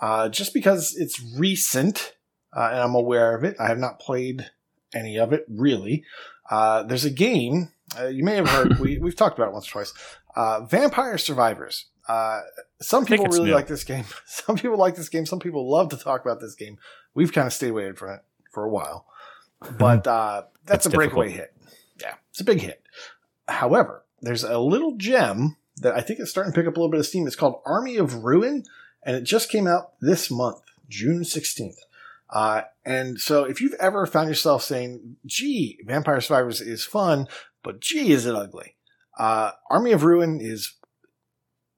uh, just because it's recent uh, and I'm aware of it. I have not played any of it really. Uh, there's a game uh, you may have heard. we we've talked about it once or twice. Uh, Vampire Survivors. Uh, some people really new. like this game. Some people like this game. Some people love to talk about this game. We've kind of stayed away from it for a while, but uh, that's, a breakaway difficult. hit. Yeah, it's a big hit. However, there's a little gem that I think is starting to pick up a little bit of steam. It's called Army of Ruin, and it just came out this month, June 16th. Uh, and so if you've ever found yourself saying, gee, Vampire Survivors is fun, but gee, is it ugly? Uh, Army of Ruin is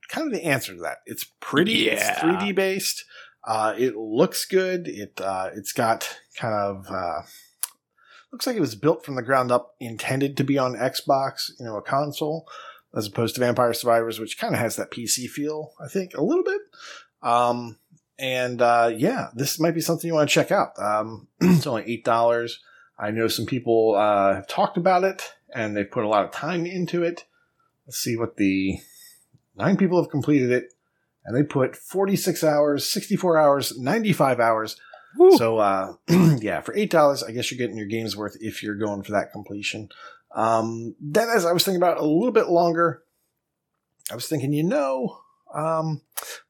kind of the answer to that. It's pretty, it's Yeah. 3D based. Uh, it looks good. It, uh, it's got kind of, uh, looks like it was built from the ground up, intended to be on Xbox, you know, a console, as opposed to Vampire Survivors, which kind of has that PC feel, I think, a little bit. Um, and uh, yeah, this might be something you want to check out. Um, it's only eight dollars. I know some people uh, have talked about it, and they've put a lot of time into it. Let's see what the nine people have completed it, and they put forty six hours, sixty four hours, ninety five hours. Woo. So uh, yeah, for eight dollars, I guess you're getting your game's worth if you're going for that completion. Um, then, as I was thinking about a little bit longer, I was thinking, you know, um,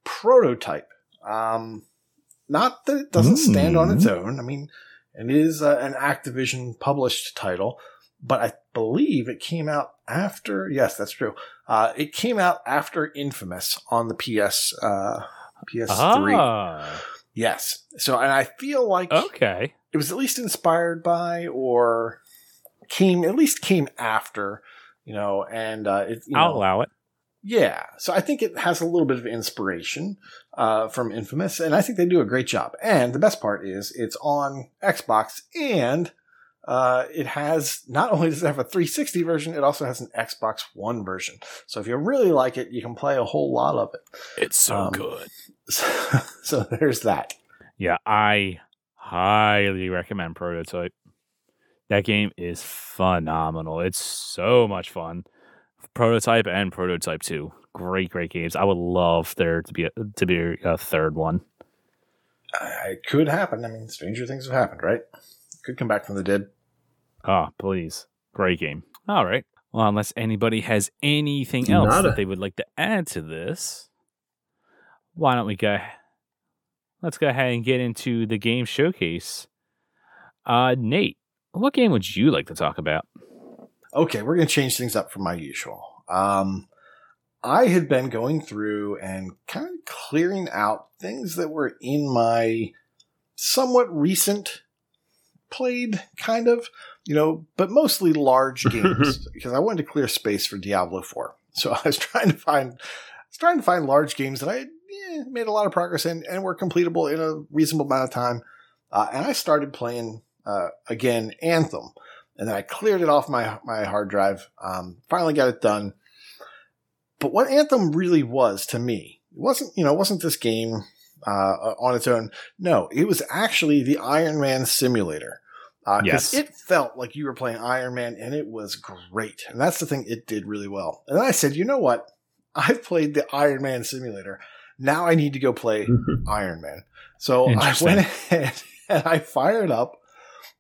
prototype. Um, not that it doesn't stand on its own. I mean, it is uh, an Activision published title, but I believe it came out after. Yes, that's true. Uh, it came out after Infamous on the PS uh, PS3. Ah, Yes. So, and I feel like okay. it was at least inspired by or came at least came after, you know, and uh, it, you I'll know, allow it. yeah. So I think it has a little bit of inspiration uh, from Infamous, and I think they do a great job. And the best part is it's on Xbox, and uh, it has not only does it have a 360 version, it also has an Xbox One version. So if you really like it, you can play a whole lot of it. It's so Um, good. So, so there's that. Yeah, I highly recommend Prototype. That game is phenomenal. It's so much fun. Prototype and Prototype 2. Great, great games. I would love there to be a, to be a third one. It could happen. I mean, stranger things have happened, right? Could come back from the dead. Ah, please. Great game. All right. Well, unless anybody has anything else Nada. that they would like to add to this, why don't we go? Let's go ahead and get into the game showcase. Uh, Nate, what game would you like to talk about? Okay, we're going to change things up from my usual. Um, I had been going through and kind of clearing out things that were in my somewhat recent played, kind of, you know, but mostly large games because I wanted to clear space for Diablo 4. So I was trying to find, I was trying to find large games that I eh, made a lot of progress in and were completable in a reasonable amount of time. Uh, and I started playing uh, again Anthem and then I cleared it off my my hard drive. Um, finally got it done. But what Anthem really was to me, it wasn't you know it wasn't this game uh, on its own. No, it was actually the Iron Man simulator. Because Yes. it felt like you were playing Iron Man, and it was great. And that's the thing it did really well. And then I said, you know what? I've played the Iron Man simulator. Now I need to go play Iron Man. So I went ahead and I fired up,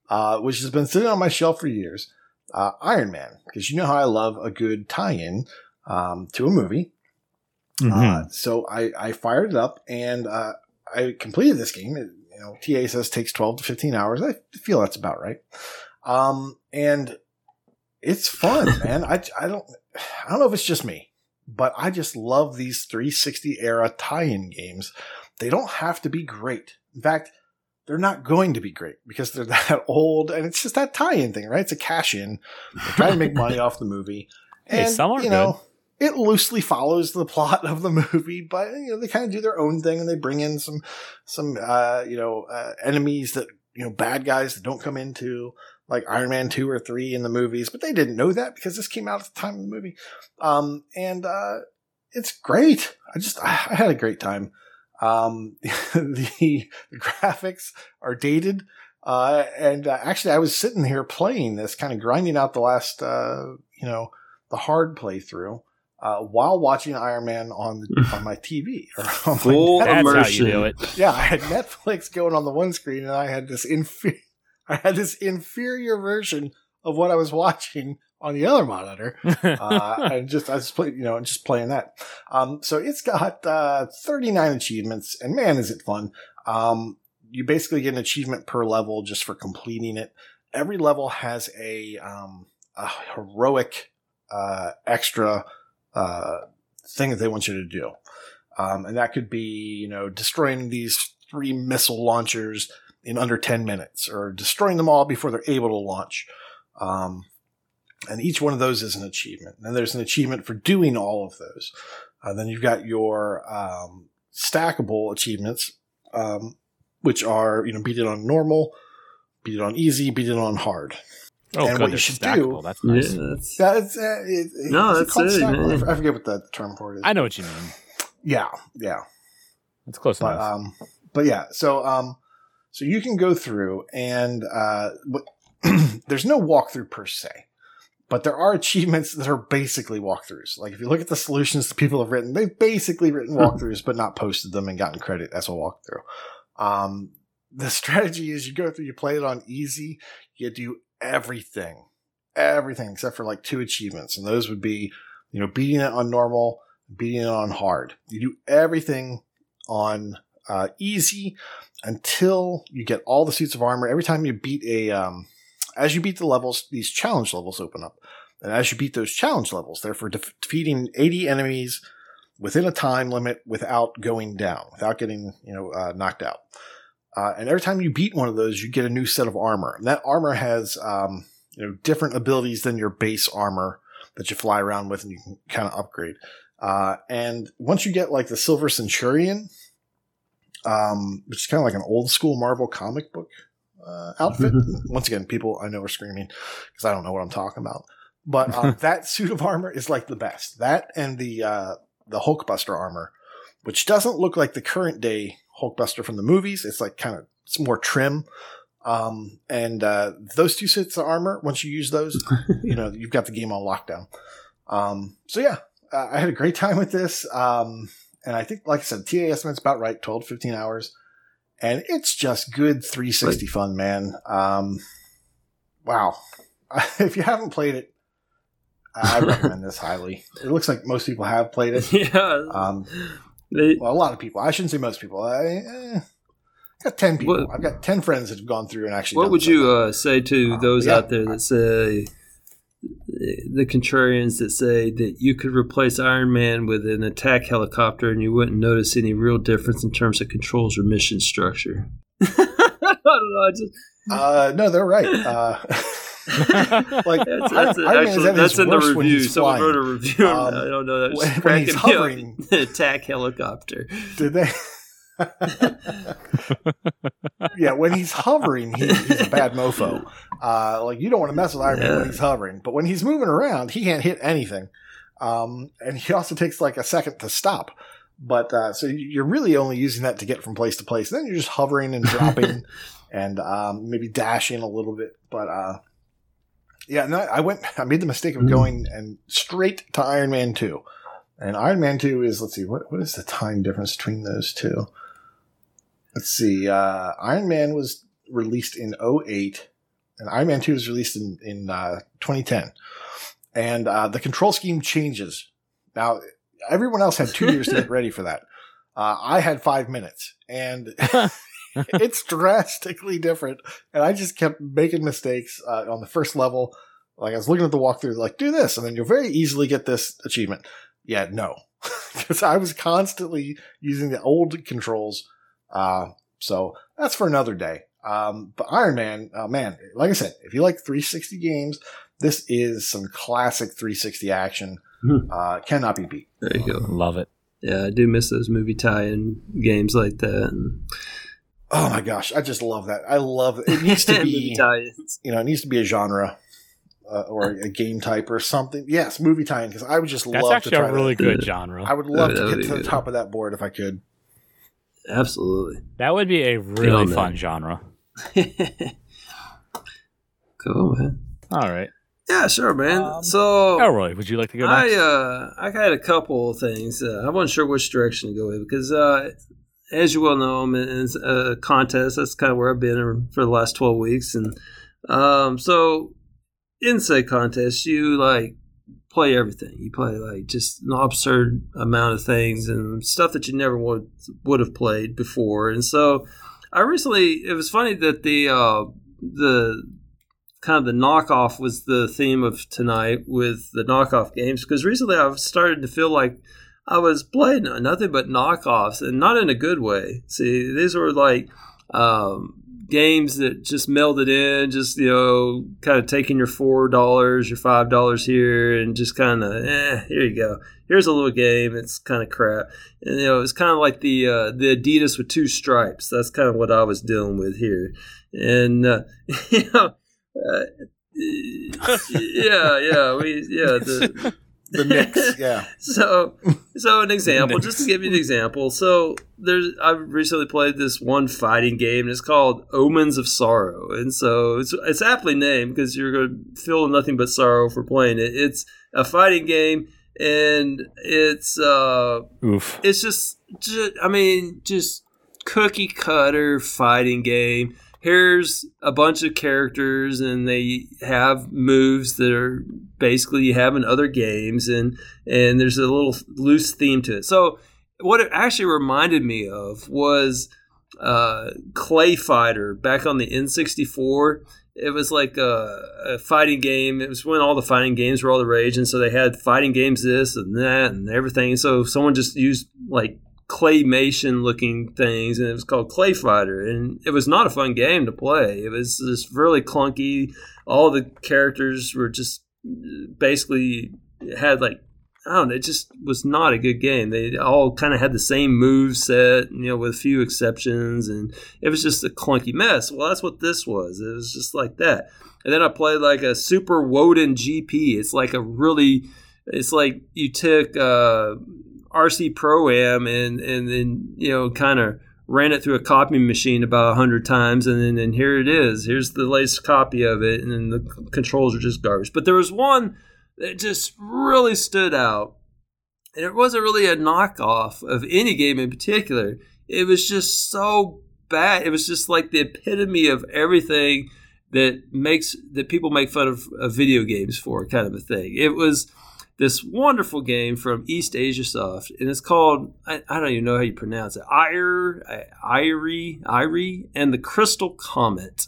uh, which has been sitting on my shelf for years, uh, Iron Man, because you know how I love a good tie-in um, to a movie. Mm-hmm. Uh, so I, I fired it up and uh, I completed this game. It, know, TA says takes 12 to 15 hours. I feel that's about right. Um, and it's fun, man. I, I don't, I don't know if it's just me, but I just love these 360 era tie-in games. They don't have to be great. In fact, they're not going to be great because they're that old and it's just that tie-in thing, right? It's a cash in. They're trying to make money off the movie. Hey, some are you know, it loosely follows the plot of the movie, but you know, they kind of do their own thing and they bring in some some uh, you know, uh, enemies that you know, bad guys that don't come into like Iron Man 2 or 3 in the movies, but they didn't know that because this came out at the time of the movie. Um, and, uh, it's great. I just, I, I had a great time. Um, the, the graphics are dated. Uh, and uh, actually I was sitting here playing this, kind of grinding out the last, uh, you know, the hard playthrough, uh, while watching Iron Man on the, on my TV or on my Full Netflix That's immersion. how you do it. yeah, I had Netflix going on the one screen, and I had this infer- I had this inferior version of what I was watching on the other monitor. Uh, and just I was playing, you know, just playing that. Um, so it's got uh, 39 achievements, and man, is it fun! Um, you basically get an achievement per level just for completing it. Every level has a um, a heroic uh, extra uh, thing that they want you to do. Um, and that could be, you know, destroying these three missile launchers in under 10 minutes or destroying them all before they're able to launch. Um, and each one of those is an achievement. And there's an achievement for doing all of those. Uh, then you've got your um, stackable achievements, um, which are, you know, beat it on normal, beat it on easy, beat it on hard. Oh, And good. what you should stackable. do- That's Yeah, nice. that's uh, it, it- No, that's called it. I forget what the term for it is. I know what you mean. yeah, yeah. That's close but enough. um but yeah so um so you can go through and uh what there's no walkthrough per se but there are achievements that are basically walkthroughs like if you look at the solutions that people have written they've basically written walkthroughs but not posted them and gotten credit as a walkthrough um the strategy is you go through you play it on easy you do everything everything except for like two achievements and those would be you know beating it on normal beating it on hard you do everything on uh, easy until you get all the suits of armor. Every time you beat a, um, as you beat the levels, these challenge levels open up. And as you beat those challenge levels, they're for def- defeating 80 enemies within a time limit without going down, without getting, you know, uh, knocked out. Uh, and every time you beat one of those, you get a new set of armor. And that armor has, um, you know, different abilities than your base armor that you fly around with and you can kind of upgrade. Uh, and once you get like the Silver Centurion, um, which is kind of like an old school Marvel comic book uh, outfit. Once again, people I know are screaming because I don't know what I'm talking about. But uh, that suit of armor is like the best. That and the uh, the Hulkbuster armor, which doesn't look like the current day Hulkbuster from the movies. It's like kind of it's more trim. Um, and uh, those two sets of armor, once you use those, you know you've got the game on lockdown. Um, so yeah, I had a great time with this. Um, and I think, like I said, TA estimate's about right, 12 15 hours. And it's just good 360 fun, man. Um, wow. if you haven't played it, I recommend this highly. It looks like most people have played it. yeah. Um, They- well, a lot of people. I shouldn't say most people. I eh, got 10 people. What- I've got 10 friends that have gone through and actually what would you uh, say to Uh, those yeah. out there that say the contrarians that say that you could replace Iron Man with an attack helicopter and you wouldn't notice any real difference in terms of controls or mission structure? I don't know. I just Uh, no, they're right. Like that's, that's actually that's in the review. Someone flying. wrote a review. Um, I don't know. That's when- just when he's cracking me up. hovering. Attack helicopter. Did they? yeah, when he's hovering, he, he's a bad mofo. Uh, like you don't want to mess with Iron Man Yeah. when he's hovering, but when he's moving around, he can't hit anything. Um, and he also takes like a second to stop. But uh, so you're really only using that to get from place to place. And Then you're just hovering and dropping, and um, maybe dashing a little bit. But uh, yeah, no, I went. I made the mistake of Mhm. going and straight to Iron Man two. And Iron Man 2 is, let's see, what, what is the time difference between those two? Let's see, uh, Iron Man was released in 08, and Iron Man 2 was released in, in uh, 2010. And uh, the control scheme changes. Now, everyone else had two years to get ready for that. Uh, I had five minutes, and it's drastically different. And I just kept making mistakes uh, on the first level. Like I was looking at the walkthrough, like do this, and then you'll very easily get this achievement. Yeah, no, because I was constantly using the old controls. Uh, so that's for another day. Um, but Iron Man, oh man, like I said, if you like 360 games, this is some classic 360 action. Hmm. Uh, cannot be beat. There you go. Love it. Yeah, I do miss those movie tie-in games like that. And Oh my gosh, I just love that. I love it. It needs to be, tie-ins. you know, it needs to be a genre. Uh, or a game type or something. Yes, movie time because I would just That's love actually to try a really that. good genre. I would love That to would get to the good. top of that board if I could. Absolutely. That would be a really on fun genre. cool, man. All right. Yeah, sure, man. Um, so Elroy, would you like to go I next? uh I had a couple of things. Uh, I wasn't sure which direction to go with because uh as you well know, I'm in a contest. That's kind of where I've been for the last twelve weeks, and um so in say contest, you like play everything. You play like just an absurd amount of things and stuff that you never would would have played before. And so I recently it was funny that the uh the kind of the knockoff was the theme of tonight with the knockoff games because recently I've started to feel like I was playing nothing but knockoffs and not in a good way. See, these were like um, games that just melded in, just you know, kind of taking your four dollars, your five dollars here, and just kind of, eh, here you go. Here's a little game. It's kind of crap, and you know, it's kind of like the uh, the Adidas with two stripes. That's kind of what I was dealing with here, and uh, you know. Uh, yeah, yeah, we, yeah. The, The Knicks, yeah. so, so an example, just to give you an example. So there's, I've recently played this one fighting game, and it's called Omens of Sorrow, and so it's it's aptly named because you're going to feel nothing but sorrow for playing it. It's a fighting game, and it's uh, Oof. it's just, ju- I mean, just cookie cutter fighting game. Here's a bunch of characters, and they have moves that are basically you have in other games, and and there's a little loose theme to it. So what it actually reminded me of was uh, Clay Fighter back on the N64. It was like a, a, fighting game. It was when all the fighting games were all the rage, and so they had fighting games this and that and everything. So someone just used like claymation looking things, and it was called Clay Fighter, and it was not a fun game to play. It was just really clunky. All the characters were just basically had like I don't know, it just was not a good game. They all kind of had the same move set, you know, with a few exceptions, and it was just a clunky mess. Well, that's what this was. It was just like that. And then I played like a Super Woden GP. It's like a really, it's like you took uh, RC Pro Am and and then you know kind of ran it through a copying machine about a hundred times, and then and here it is. Here's the latest copy of it, and then the controls are just garbage. But there was one that just really stood out. And it wasn't really a knockoff of any game in particular. It was just so bad. It was just like the epitome of everything that makes that people make fun of, of video games for kind of a thing. It was this wonderful game from Eastasiasoft, and it's called I, I, don't even know how you pronounce it. Ire, Irie, Irie, and the Crystal Comet.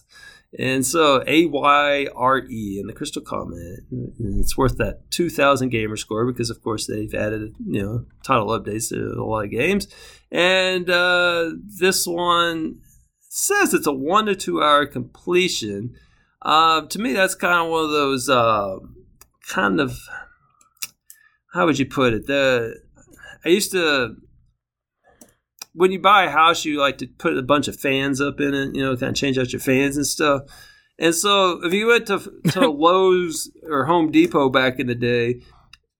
And so A Y R E and the Crystal Comet, and it's worth that 2,000 gamer score because, of course, they've added you know title updates to a lot of games. And uh, this one says it's a one to two hour completion. Uh, to me, that's kind of one of those uh, kind of how would you put it? The I used to when you buy a house, you like to put a bunch of fans up in it, you know, kind of change out your fans and stuff. And so if you went to, to Lowe's or Home Depot back in the day,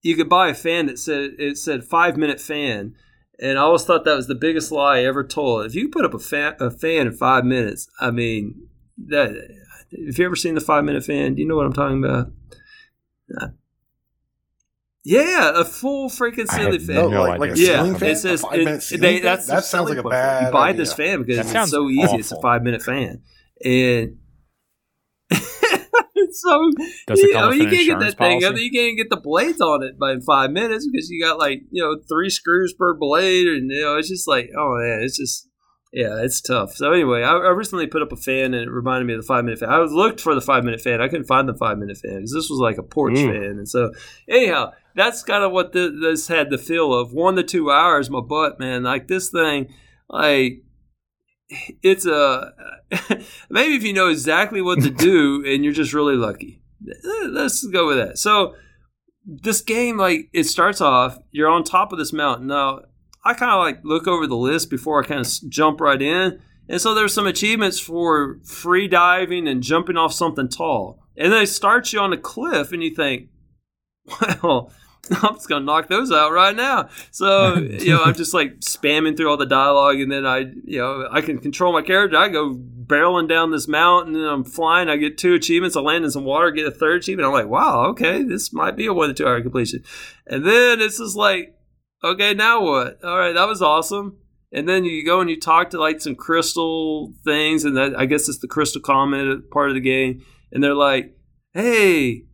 you could buy a fan that said it said five minute fan. And I always thought that was the biggest lie I ever told. If you put up a fan, a fan in five minutes, I mean, that. Have you ever seen the five minute fan? Do you know what I'm talking about? Yeah, a full freaking ceiling fan. No, like, like a yeah, ceiling fan? it says a it, ceiling they, fan? that's that sounds like a bad. You buy idea. this fan because That it's sounds so easy. It's a five minute fan, and so Does it you, know, you can't get insurance that thing up. policy? You can't get the blades on it by five minutes because you got like you know three screws per blade, and you know it's just like oh man, it's just yeah, it's tough. So anyway, I, I recently put up a fan and it reminded me of the five minute fan. I looked for the five minute fan. I couldn't find the five minute fan because this was like a porch Ooh. fan. And so anyhow, that's kind of what the, this had the feel of one to two hours. My butt, man, like this thing, like it's a maybe if you know exactly what to do and you're just really lucky. Let's go with that. So this game, like it starts off, you're on top of this mountain. Now I kind of like look over the list before I kind of jump right in. And so there's some achievements for free diving and jumping off something tall. And then they start you on a cliff, and you think, well, I'm just gonna knock those out right now. So you know, I'm just like spamming through all the dialogue, and then I, you know, I can control my character. I go barreling down this mountain, and I'm flying. I get two achievements. I land in some water, get a third achievement. I'm like, wow, okay, this might be a one to two hour completion. And then it's just like, okay, now what? All right, that was awesome. And then you go and you talk to like some crystal things, and that I guess it's the crystal comet part of the game. And they're like, "Hey,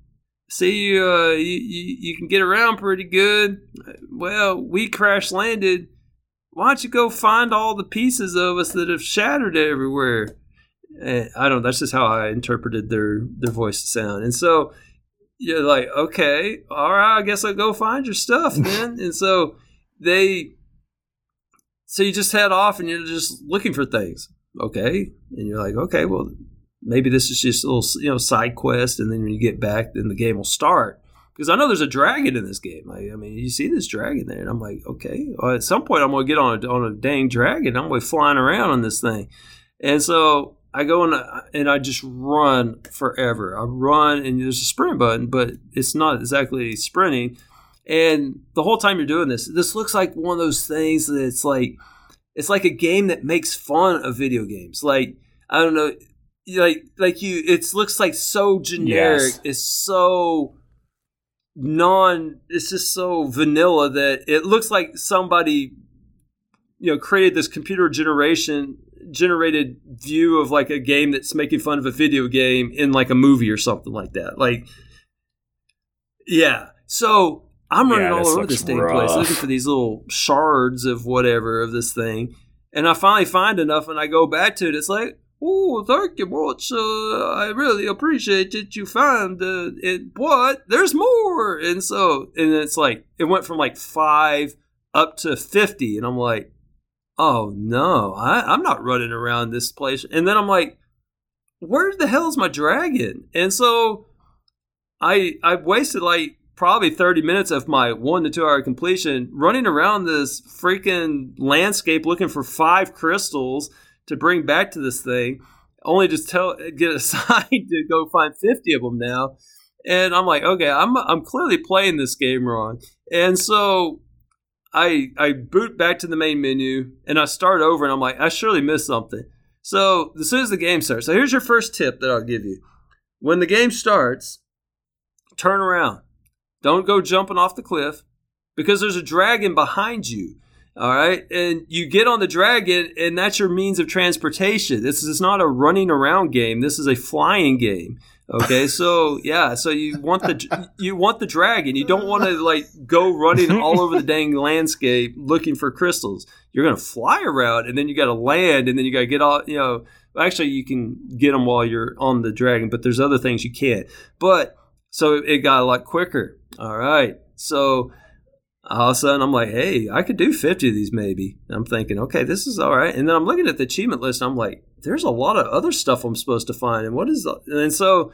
see you, uh, you, you, you can get around pretty good. Well, we crash landed. Why don't you go find all the pieces of us that have shattered everywhere?" And I don't. That's just how I interpreted their their voice to sound. And so you're like, okay, all right, I guess I'll go find your stuff then. and so they, so you just head off and you're just looking for things, okay? And you're like, okay, well, maybe this is just a little, you know, side quest, and then when you get back, then the game will start. Because I know there's a dragon in this game. I, I mean, you see this dragon there, and I'm like, okay, well, at some point I'm gonna get on a, on a dang dragon. I'm gonna be flying around on this thing, and so I go and I, and I just run forever. I run and there's a sprint button, but it's not exactly sprinting. And the whole time you're doing this, this looks like one of those things that it's like it's like a game that makes fun of video games. Like I don't know, like like you, it looks like so generic. Yes. It's so non. It's just so vanilla that it looks like somebody you know created this computer generation generated view of like a game that's making fun of a video game in like a movie or something like that like yeah so I'm running Yeah, all over this dang place looking for these little shards of whatever of this thing. And I finally find enough and I go back to it. It's like, oh, thank you much. Uh, I really appreciate that you found uh, it, but there's more. And so, and it's like, it went from like five up to 50. And I'm like, oh no, I, I'm not running around this place. And then I'm like, where the hell is my dragon? And so I I wasted like probably 30 minutes of my one to two hour completion running around this freaking landscape looking for five crystals to bring back to this thing. Only just tell get assigned to go find 50 of them now. And I'm like, okay, I'm I'm clearly playing this game wrong. And so I I boot back to the main menu and I start over and I'm like, I surely missed something. So as soon as the game starts, so here's your first tip that I'll give you. When the game starts, turn around. Don't go jumping off the cliff because there's a dragon behind you. All right. And you get on the dragon, and that's your means of transportation. This is not a running around game. This is a flying game. Okay. So yeah. So you want the you want the dragon. You don't want to like go running all over the dang landscape looking for crystals. You're gonna fly around, and then you got to land, and then you got to get all you know. Actually, you can get them while you're on the dragon, but there's other things you can't. But so it got a lot quicker. All right. So all of a sudden I'm like, hey, I could do 50 of these maybe. And I'm thinking, okay, this is all right. And then I'm looking at the achievement list I'm like, there's a lot of other stuff I'm supposed to find. And what is the-" and so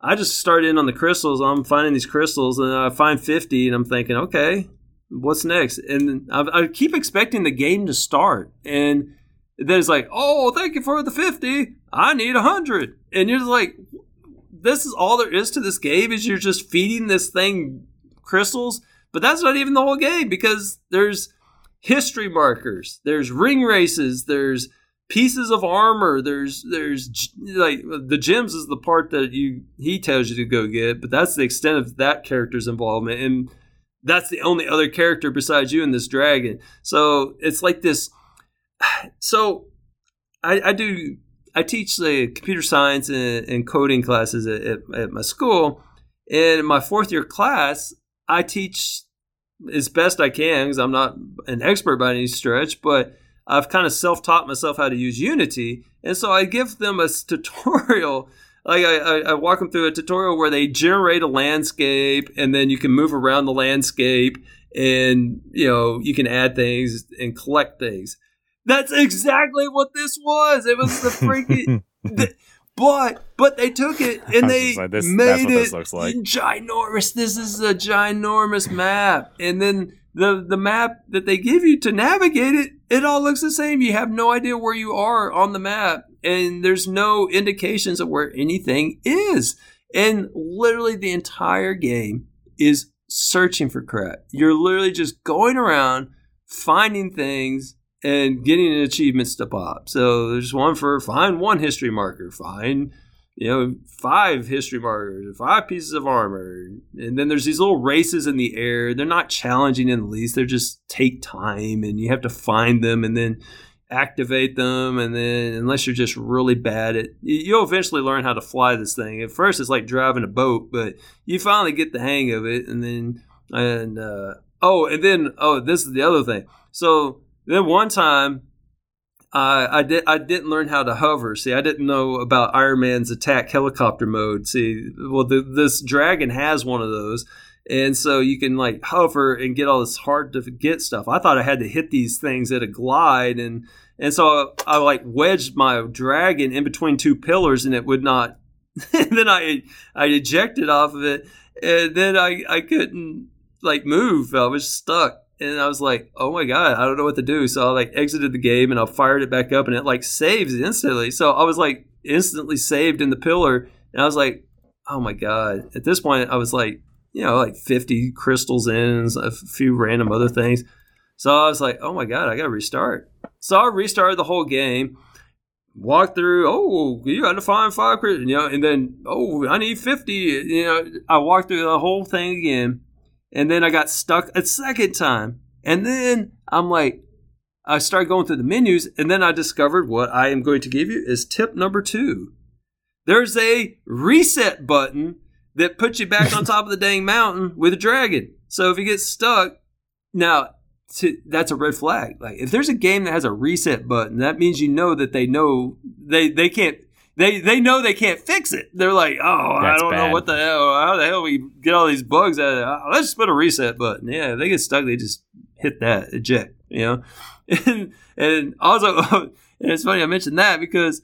I just started in on the crystals. I'm finding these crystals and I find 50 and I'm thinking, okay, what's next? And I, I keep expecting the game to start. And then it's like, oh, thank you for the 50. I need 100. And you're like, this is all there is to this game is you're just feeding this thing crystals but that's not even the whole game because there's history markers there's ring races there's pieces of armor there's there's like the gems is the part that you he tells you to go get but that's the extent of that character's involvement and that's the only other character besides you and this dragon so it's like this so i, I do I teach the computer science and, and coding classes at, at, at my school. And in my fourth year class, I teach as best I can because I'm not an expert by any stretch, but I've kind of self taught myself how to use Unity. And so I give them a tutorial. Like I, I, I walk them through a tutorial where they generate a landscape and then you can move around the landscape and you know you can add things and collect things. That's exactly what this was. It was the freaking. the- but but they took it and they like, this- made it this looks like. ginormous. This is a ginormous map, and then the the map that they give you to navigate it, it all looks the same. You have no idea where you are on the map, and there's no indications of where anything is. And literally, the entire game is searching for crap. You're literally just going around finding things and getting achievements to pop. So there's one for find one history marker, find you know five history markers, five pieces of armor, and then there's these little races in the air. They're not challenging in the least. They're just take time, and you have to find them and then activate them. And then unless you're just really bad at you'll eventually learn how to fly this thing. At first it's like driving a boat but you finally get the hang of it. And then and uh oh and then oh this is the other thing. So then one time I I did I didn't learn how to hover. See, I didn't know about Iron Man's attack helicopter mode. See, well, the, this dragon has one of those, and so you can like hover and get all this hard to get stuff. I thought I had to hit these things at a glide, and and so I, like wedged my dragon in between two pillars, and it would not. then I I ejected off of it, and then I I couldn't like move. I was stuck and I was like, "Oh my god, I don't know what to do." So I like exited the game and I fired it back up, and it like saves instantly. So I was like instantly saved in the pillar, and I was like, "Oh my god!" At this point, I was like, you know, like fifty crystals in, a few random other things. So I was like, "Oh my god, I got to restart." So I restarted the whole game. Walked through. Oh, you got to find five crystals, you know, and then oh, I need fifty. You know, I walked through the whole thing again and then I got stuck a second time. And then I'm like, I started going through the menus, and then I discovered what I am going to give you is tip number two. There's a reset button that puts you back on top of the dang mountain with a dragon. So if you get stuck, now to, that's a red flag. Like if there's a game that has a reset button, that means you know that they know they they can't they they know they can't fix it. They're like, oh, That's I don't bad. know what the hell, how the hell we get all these bugs out of it. Oh, let's just put a reset button. Yeah, if they get stuck, they just hit that eject. You know, and and also and it's funny I mentioned that because.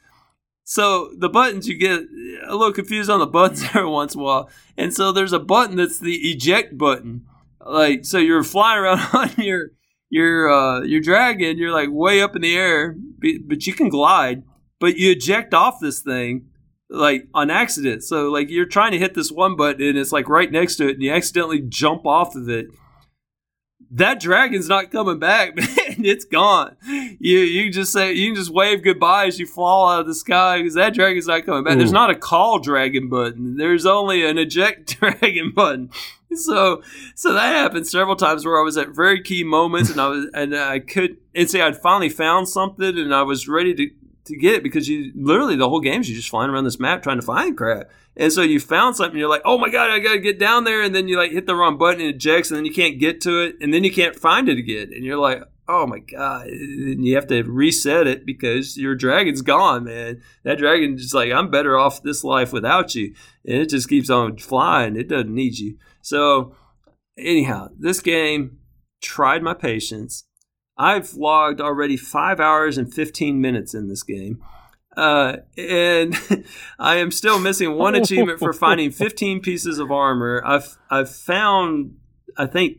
So the buttons you get a little confused on the buttons every once in a while, and so there's a button that's the eject button, like so you're flying around on your your uh your dragon you're like way up in the air but you can glide but you eject off this thing like on accident. So like you're trying to hit this one button and it's like right next to it and you accidentally jump off of it. That dragon's not coming back man. It's gone. You you just say you can just wave goodbye as you fall out of the sky because that dragon's not coming back. There's not a call dragon button. There's only an eject dragon button. So so that happened several times where I was at very key moments and I was and I could and say I'd finally found something and I was ready to to get it because you literally the whole game's you just flying around this map trying to find crap. And so you found something, you're like, oh my god, I gotta get down there, and then you like hit the wrong button and it ejects, and then you can't get to it, and then you can't find it again, and you're like, oh my god, and you have to reset it because your dragon's gone, man. That dragon just like, I'm better off this life without you, and it just keeps on flying. It doesn't need you. So anyhow, this game tried my patience. I've logged already five hours and 15 minutes in this game. Uh, and I am still missing one achievement for finding 15 pieces of armor. I've I've found I think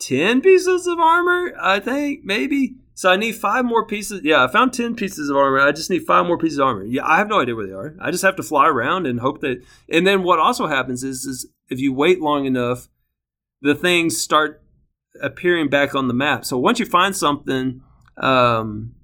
10 pieces of armor. I think maybe. So I need five more pieces. Yeah, I found 10 pieces of armor. I just need five more pieces of armor. Yeah, I have no idea where they are. I just have to fly around and hope that. And then what also happens is is if you wait long enough, the things start appearing back on the map. So once you find something, um,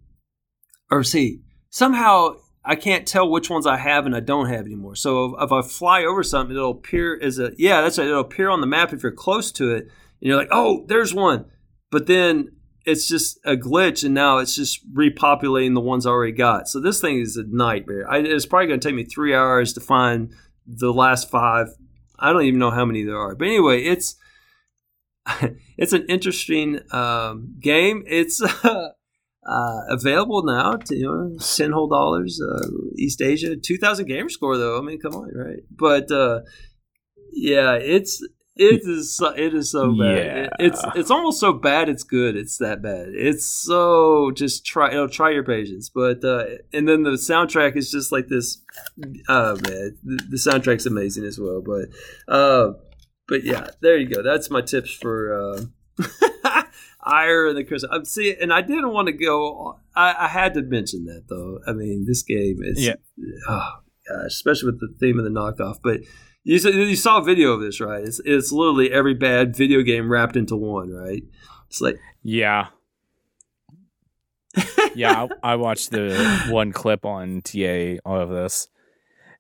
or see, somehow I can't tell which ones I have and I don't have anymore. So if, if I fly over something, it'll appear as a yeah, that's right. It'll appear on the map if you're close to it, and you're like, oh, there's one. But then it's just a glitch, and now it's just repopulating the ones I already got. So this thing is a nightmare. I, it's probably going to take me three hours to find the last five. I don't even know how many there are. But anyway, it's it's an interesting um, game. It's uh, uh, available now to you know, ten whole dollars. Uh, East Asia, two thousand gamer score though. I mean, come on, right? But uh, yeah, it's it is so, it is so bad. It- it's it's almost so bad it's good. It's that bad. It's so just try you know, try your patience. But uh, and then the soundtrack is just like this. Oh man, the, the soundtrack's amazing as well. But uh, but yeah, there you go. That's my tips for uh, Ayre and the Chris. I'm see, and I didn't want to go. I, I had to mention that though. I mean, this game is Yeah. Oh gosh, especially with the theme of the knockoff. But you saw, you saw a video of this, right? It's it's literally every bad video game wrapped into one, right? It's like Yeah. yeah, I, I watched the one clip on TA all of this.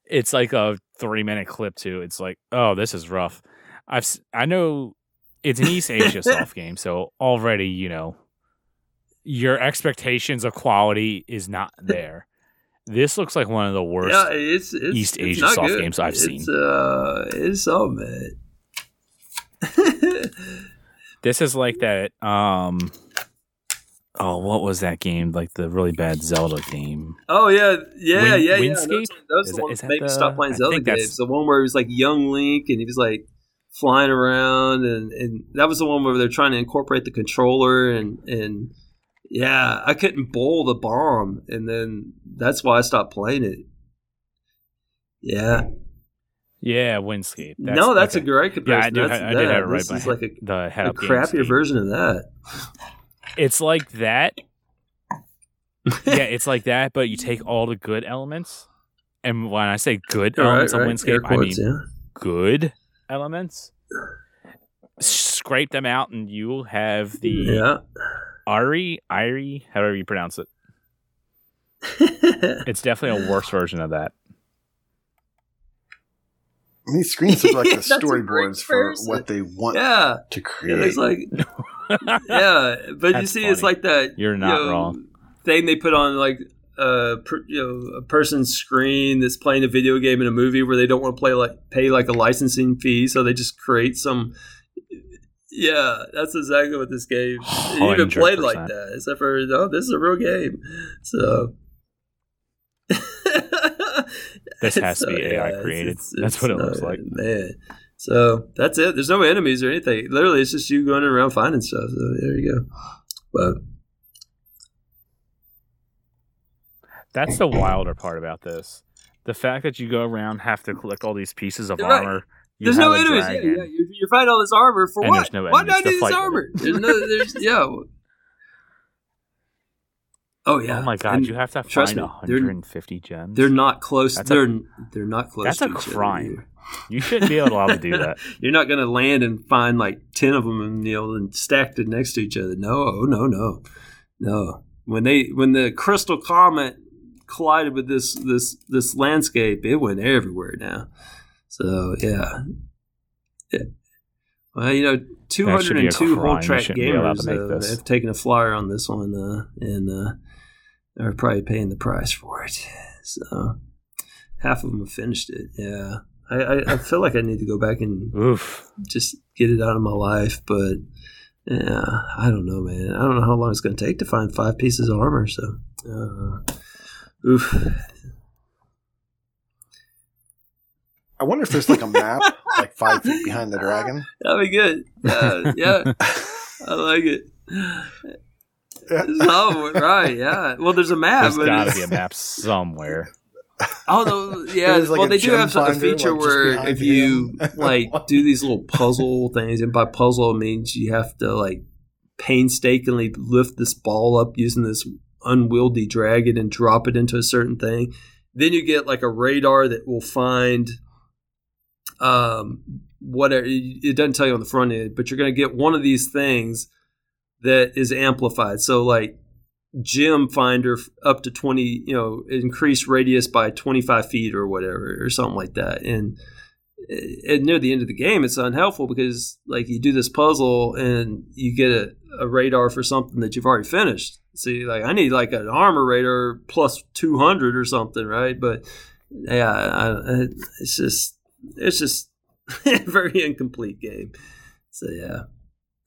It's like a three minute clip too. It's like, oh, this is rough. I've I know it's an East Asia soft game, so already you know your expectations of quality is not there. This looks like one of the worst. yeah, it's, it's East it's Asia soft good. games I've it's, seen. Uh, it's so bad. This is like that. Um, oh, what was that game? Like the really bad Zelda game. Oh yeah, yeah, Win- yeah, yeah. Windscape? That was, that was the that- one that made me stop playing Zelda games. The one where it was like young Link and he was like flying around, and, and that was the one where they're trying to incorporate the controller and and yeah, I couldn't bowl the bomb, and then that's why I stopped playing it. Yeah, Yeah, Windscape. no, that's okay. a great Yeah, I comparison. do. that's, I, I did have it right this by is like a, the head a crappier version of that. It's like that. yeah, it's like that, but you take all the good elements, and when I say good All elements right, of Windscape, I quotes, mean yeah. good elements. Scrape them out, and you will have the Yeah. Ari, Irie, however you pronounce it. It's definitely a worse version of that. And these screens look like the That's a great storyboards for what they want yeah. to Yeah, create. there's like yeah, but you That's see, it's like that. You're you not know, wrong. Thing they put on like a you know a person's screen that's playing a video game in a movie where they don't want to play like pay like a licensing fee, so they just create some Yeah, that's exactly what this game even played like that. Except for oh, this is a real game. So This has to So, be AI it's- created. it's- That's what it looks like. man. So that's it. There's no enemies or anything. Literally, it's just you going around finding stuff. So there you go. But That's the wilder part about this. The fact that you go around have to collect all these pieces of right. armor. You there's no enemies. Yeah, yeah. You're, you're all this armor for what? no Why do to need this armor? There's no. There's yeah. Oh yeah. Oh my god, And you have to find me, they're- 150 gems. They're not close. That's a- they're they're not close. that's to a crime. You shouldn't be allowed to do that. You're not going to land and find like ten of them and you know and stacked it next to each other. No, no, no, no. When they when the crystal comet collided with this this this landscape, it went everywhere now. So yeah, Yeah. Well, you know, two hundred and two whole track shouldn't be allowed gamers uh, have taken a flyer on this one, uh, and uh, are probably paying the price for it. So half of them have finished it. Yeah, I, I, I feel like I need to go back and Oof. just get it out of my life. But yeah, I don't know, man. I don't know how long it's going to take to find five pieces of armor. So, uh, oof. I wonder if there's like a map like five feet behind the dragon. That'd be good. Uh, yeah, yeah, I like it. Oh, right, yeah. Well, there's a map. There's got to be a map somewhere. Oh no, yeah. Like well, they do have some- a feature like, where if you him. like do these little puzzle things, and by puzzle it means you have to like painstakingly lift this ball up using this unwieldy dragon and drop it into a certain thing. Then you get like a radar that will find um whatever it doesn't tell you on the front end, but you're going to get one of these things that is amplified. So like gem finder up to 20 you know increase radius by 25 feet or whatever or something like that and, and near the end of the game it's unhelpful because like you do this puzzle and you get a, a radar for something that you've already finished see like i need like an armor radar plus 200 or something right but yeah I, it's just it's just a very incomplete game so yeah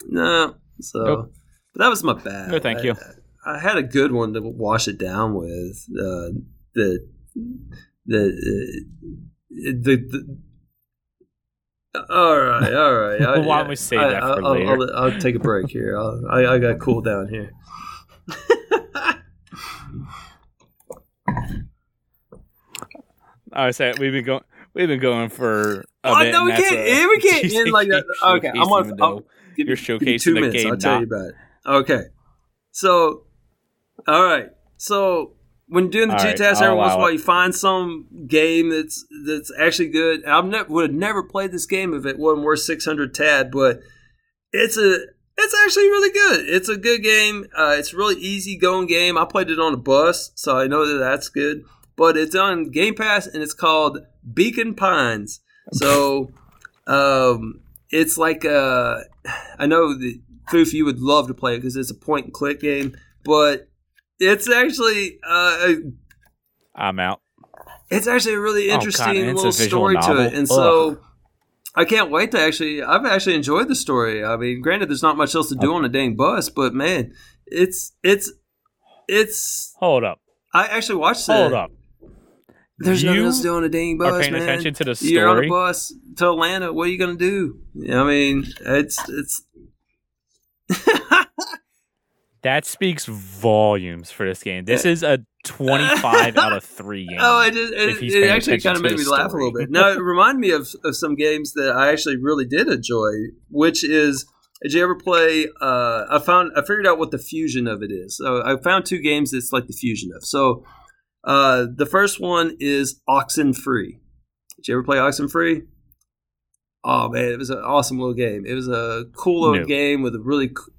no so Nope. but that was my bad No, thank I- you. I had a good one to wash it down with. Uh, the the the. the all right, all right. I, Why don't we save that for I'll, later? I'll, I'll take a break here. I'll, I, I got cool down here. I said we've been going. We've been going for a Oh, bit. no, we can't- a- we can't end like that. Okay, I'm gonna- I'll- Give You're me- give me showcasing two the minutes. game, I'll tell not- you about it. Okay, so all right, so when doing the All G right, test, I'll every once in a while you find some game that's that's actually good. I ne- would have never played this game if it wasn't worth 600 tad, but it's a it's actually really good. It's a good game. Uh, it's a really easy going game. I played it on a bus, so I know that that's good. But it's on Game Pass and it's called Beacon Pines. So um, it's like uh, I know that Foof, you would love to play it because it's a point and click game, but it's actually uh, I'm out. it's actually a really Oh, interesting it's little story to it, and so I can't wait to actually. I've actually enjoyed the story. I mean, granted, there's not much else to do on a dang bus, but man, it's it's it's. Hold up. I actually watched it. Hold up. There's You nothing else to do on a dang bus, Are paying man. attention to the story. You're on a bus to Atlanta. What are you gonna do? I mean, it's it's. That speaks volumes for this game. This is a 25 out of 3 game. Oh, it, it, it actually kind of made me the laugh a little bit. Now, it reminded me of, of some games that I actually really did enjoy, which is did you ever play? Uh, I found I figured out what the fusion of it is. So I found two games that's like the fusion of. So uh, the first one is Oxenfree. Did you ever play Oxenfree? Oh man, it was an awesome little game. It was a cool little No. game with a really, co-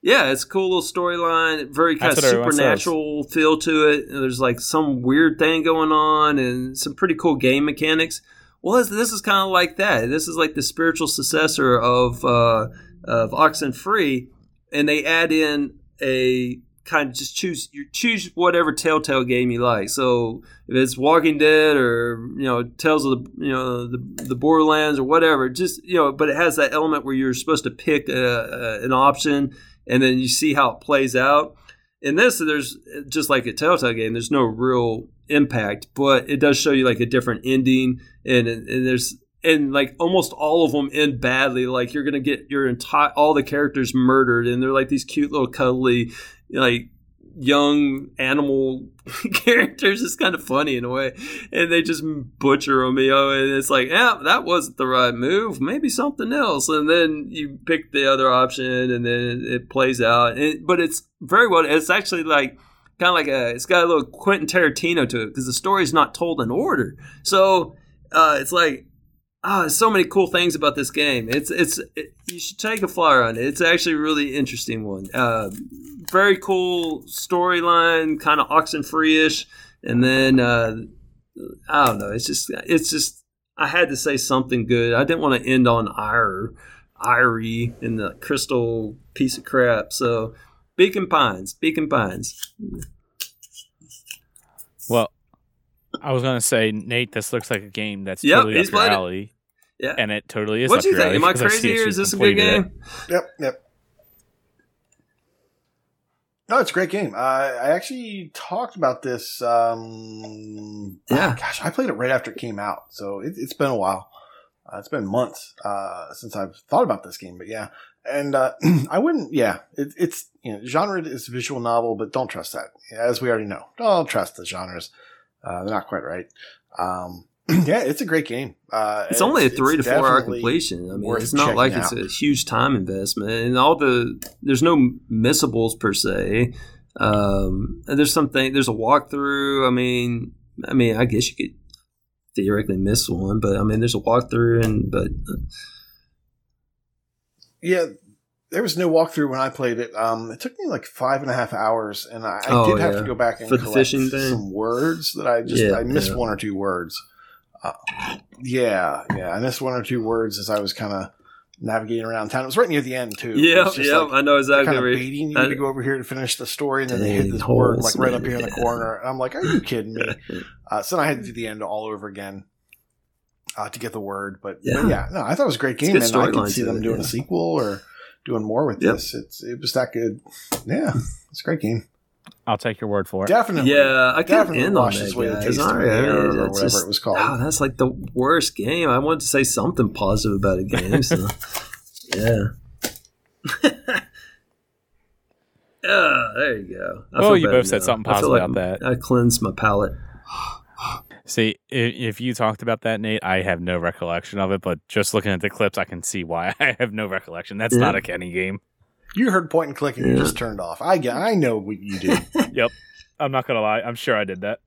yeah, it's a cool little storyline. Very kind That's of what everyone says. supernatural feel to it. And there's like some weird thing going on and some pretty cool game mechanics. Well, this, this is kind of like that. This is like the spiritual successor of uh, of Oxenfree, and they add in a kind of just choose you choose whatever Telltale game you like. So if it's Walking Dead or you know Tales of the you know the the Borderlands or whatever, just you know, but it has that element where you're supposed to pick a, a, an option and then you see how it plays out. In this, there's just like a Telltale game. There's no real impact, but it does show you like a different ending, and, and there's and like almost all of them end badly. Like you're gonna get your entire all the characters murdered, and they're like these cute little cuddly like young animal characters is kind of funny in a way. And they just butcher them you know and it's like yeah that wasn't the right move. Maybe something else. And then you pick the other option and then it plays out. And, but it's very well it's actually like kind of like a it's got a little quentin tarantino to it because the story's not told in order. So uh, it's like Oh, there's so many cool things about this game. It's it's it, you should take a flyer on it. It's actually a really interesting one. Uh, very cool storyline, kind of Oxenfree ish, and then uh, I don't know. It's just it's just I had to say something good. I didn't want to end on ire, irie in the crystal piece of crap. So Beacon Pines, Beacon Pines. Well, I was gonna say, Nate, this looks like a game that's Yep, totally up your alley. Yeah. And it totally is What do you think? Am I crazy or is this a good completed it. game? Yep, yep. No, it's a great game. Uh, I actually talked about this. Um, Yeah. Gosh, I played it right after it came out, so it, it's been a while. Uh, it's been months uh, since I've thought about this game, but yeah. And uh, I wouldn't. Yeah, it, it's you know genre is visual novel, but don't trust that. As we already know, don't trust the genres. Uh, they're not quite right. Um, yeah, it's a great game. Uh, It's only a three to four hour completion. I mean, it's not like checking it's a huge time investment, and all the there's no missables per se. Um, and there's something there's a walkthrough. I mean, I mean, I guess you could theoretically miss one, but I mean, there's a walkthrough, and but Yeah, there was no walkthrough when I played it. Um, it took me like five and a half hours, and I, I Oh, did have yeah. to go back and For collect some words that I just Yeah, I missed yeah. one or two words. Uh, yeah, yeah, I missed one or two words as I was kind of navigating around town. It was right near the end too. Yeah, yeah, like, I know exactly. kind of you- baiting you I- to go over here to finish the story, and then they hit Dang, this word like right up here in the corner, and I'm like, "Are you kidding me?" Uh, so then I had to do the end all over again uh, to get the word. But yeah. Yeah. but yeah, no, I thought it was a great game, good and I could storyline see them it, doing yeah. a sequel or doing more with Yep. this. It's it was that good. Yeah, it's a great game. I'll take your word for it. Definitely. Yeah, I can't definitely end on washed that, its way to guys. All right, or that's whatever just- it was called. Oh, that's like the worst game. I wanted to say something positive about a game. So, yeah. yeah, there you go. I Well, you better both said now. something positive like about that. I cleansed my palate. See, if you talked about that, Nate, I have no recollection of it. But just looking at the clips, I can see why I have no recollection. That's Yeah. not a Kenny game. You heard point and click, and you just turned off. I get. I know what you did. Yep. I'm not gonna lie. I'm sure I did that.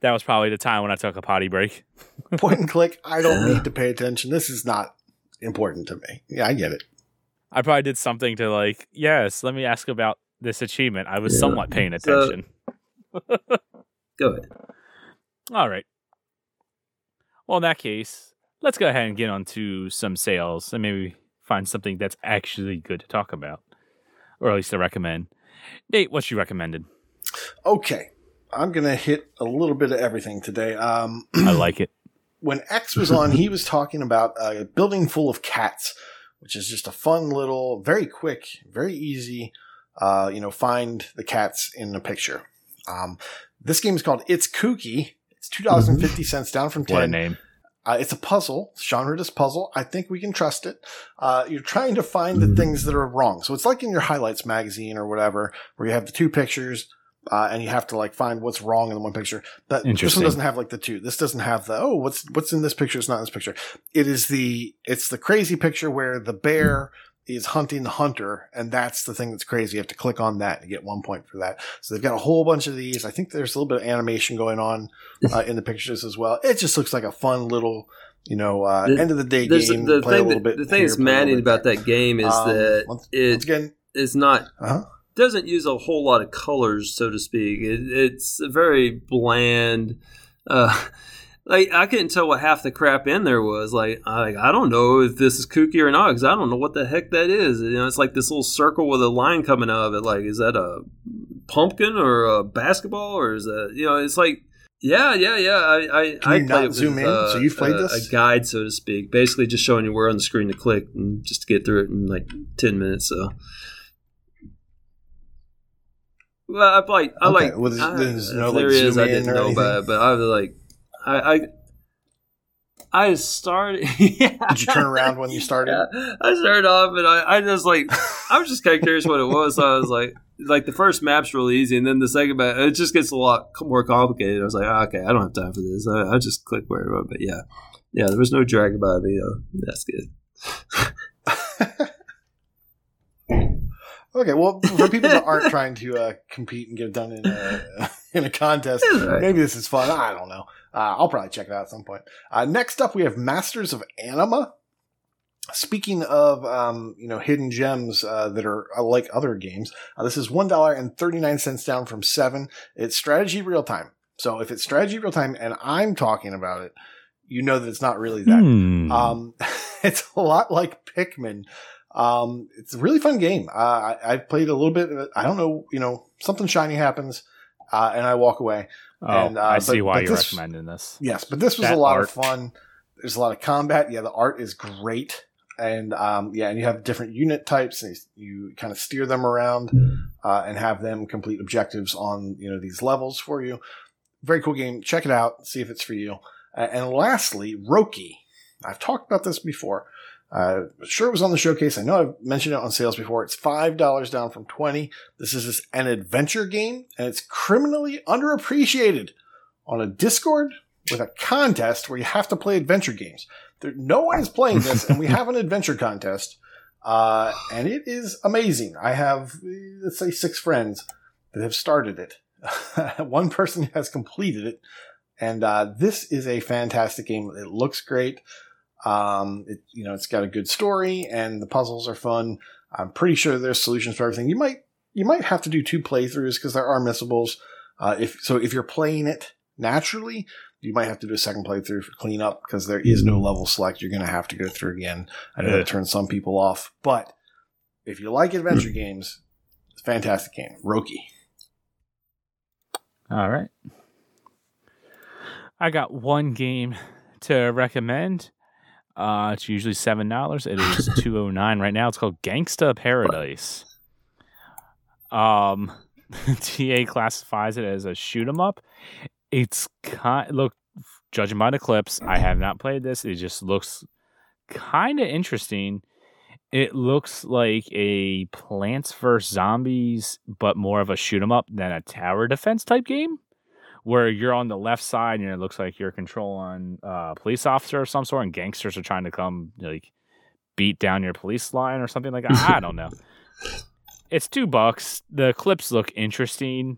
That was probably the time when I took a potty break. point and click. I don't Yeah. need to pay attention. This is not important to me. Yeah, I get it. I probably did something to like, yes, let me ask about this achievement. I was Yeah. somewhat paying So- attention. Go ahead. All right. Well, in that case, let's go ahead and get on to some sales and maybe find something that's actually good to talk about, or at least to recommend. Nate, what's you recommended? Okay, I'm gonna hit a little bit of everything today. Um, I like it. when X was on, he was talking about a building full of cats, which is just a fun little, very quick, very easy, uh, you know, find the cats in a picture. Um, this game is called It's Kooky. It's two dollars and fifty cents down from What a ten. name. Uh, it's a puzzle, genre is puzzle. I think we can trust it. Uh, you're trying to find the things that are wrong. So it's like in your highlights magazine or whatever, where you have the two pictures, uh, and you have to like find what's wrong in the one picture. But this one doesn't have like the two. This doesn't have the oh, what's what's in this picture? It's not in this picture. It is the it's the crazy picture where the bear is hunting the hunter, and that's the thing that's crazy. You have to click on that to get one point for that. So they've got a whole bunch of these. I think there's a little bit of animation going on uh, in the pictures as well. It just looks like a fun little, you know, uh, The- end of the day game. the play a thing. little That, bit the thing that's play a little maddening about that game is Um, that once, it once again, is not uh-huh. doesn't use a whole lot of colors, so to speak. It, it's a very bland. Uh, like I couldn't tell what half the crap in there was. Like I, like, I don't know if this is kooky or not because I don't know what the heck that is. You know, it's like this little circle with a line coming out of it. Like, is that a pumpkin or a basketball or is that you know? It's like yeah, yeah, yeah. I I, Can I you played not it with, zoom in? uh, So you've played uh, this? a guide, so to speak, basically just showing you where on the screen to click and just to get through it in like ten minutes. So. Well, I like I Okay, like. well, there's- I- there's if no, like, there is, I didn't know about it, but I was like, I I, I started. yeah. Did you turn around when you started? Yeah, I started off and I, I just like I was just kind of curious what it was. So I was like, like the first map's really easy, and then the second map it just gets a lot more complicated. I was like, oh, okay, I don't have time for this. I, I just click where I want. But yeah, yeah, there was no dragon by me. Uh, that's good. Okay, well, for people that aren't trying to uh, compete and get it done in a, in a contest, right. maybe this is fun. I don't know. Uh, I'll probably check it out at some point. Uh, next up, we have Masters of Anima. Speaking of, um, you know, hidden gems uh, that are uh, like other games, uh, this is one dollar and thirty nine cents down from seven. It's strategy real time. So if it's strategy real time, and I'm talking about it, you know that it's not really that Hmm. um, it's a lot like Pikmin. Um, it's a really fun game. Uh, I, I've played a little bit. Of it. I don't know, you know, something shiny happens, uh, and I walk away. Oh, and, uh, I see but- why but you're this- recommending this. Yes, but this was That a lot art. of fun. There's a lot of combat. Yeah, the art is great, and um, yeah, and you have different unit types, and you kind of steer them around uh, and have them complete objectives on you know these levels for you. Very cool game. Check it out. See if it's for you. Uh, and lastly, Roki. I've talked about this before. Uh, sure, it was on the showcase. I know I've mentioned it on sales before. It's five dollars down from twenty. This is an adventure game, and it's criminally underappreciated on a Discord with a contest where you have to play adventure games. There, no one is playing this, and we have an adventure contest, uh, and it is amazing. I have, let's say, six friends that have started it. one person has completed it, and uh, this is a fantastic game. It looks great. Um, it, you know, it's got a good story, and the puzzles are fun. I'm pretty sure there's solutions for everything. You might you might have to do two playthroughs because there are missables. Uh, if so, if you're playing it naturally, you might have to do a second playthrough for cleanup because there is no level select. You're going to have to go through again. I know Ugh. that turns some people off, but if you like adventure games, it's a fantastic game. Roki. All right. I got one game to recommend. Uh, it's usually seven dollars. It is two oh nine right now. It's called Gangsta Paradise. Um, TA classifies it as a shoot 'em up. It's kind look, judging by the clips, I have not played this. It just looks kind of interesting. It looks like a Plants vs Zombies, but more of a shoot 'em up than a tower defense type game, where you're on the left side and it looks like you're controlling a police officer of some sort, and gangsters are trying to come like beat down your police line or something like that. I don't know. It's two bucks. The clips look interesting.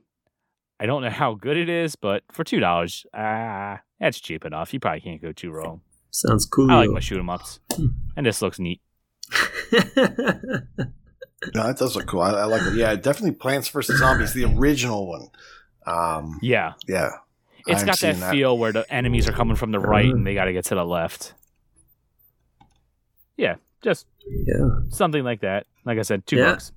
I don't know how good it is, but for two dollars, ah, that's cheap enough. You probably can't go too wrong. Sounds cool. I like my shoot 'em ups, and this looks neat. No, that does look cool. I, I like it. Yeah, definitely Plants vs Zombies, the original one. Um, Yeah, yeah, it's I'm got that seeing feel where the enemies are coming from the right and they got to get to the left. Yeah, just yeah. something like that. Like I said, two Yeah. bucks.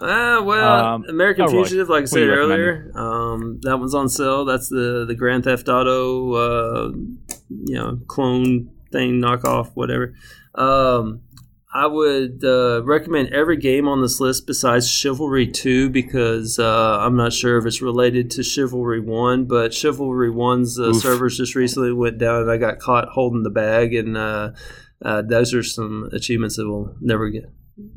Ah, well, Um, American oh, Roy, Fugitive, like I said earlier, um, that one's on sale. That's the the Grand Theft Auto, uh, you know, clone thing, knockoff, whatever. Um, I would uh, recommend every game on this list besides Chivalry 2 because uh, I'm not sure if it's related to Chivalry 1, but Chivalry 1's uh, servers just recently went down and I got caught holding the bag, and uh, uh, those are some achievements that we'll never get.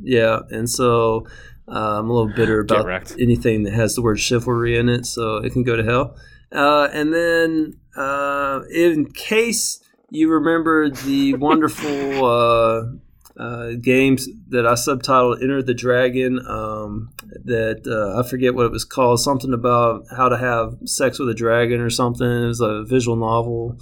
Yeah, and so uh, I'm a little bitter about anything that has the word chivalry in it, so it can go to hell. Uh, and then, uh, in case you remember the wonderful uh, games that I subtitled "Enter the Dragon," um, that uh, I forget what it was called, something about how to have sex with a dragon or something. It was a visual novel.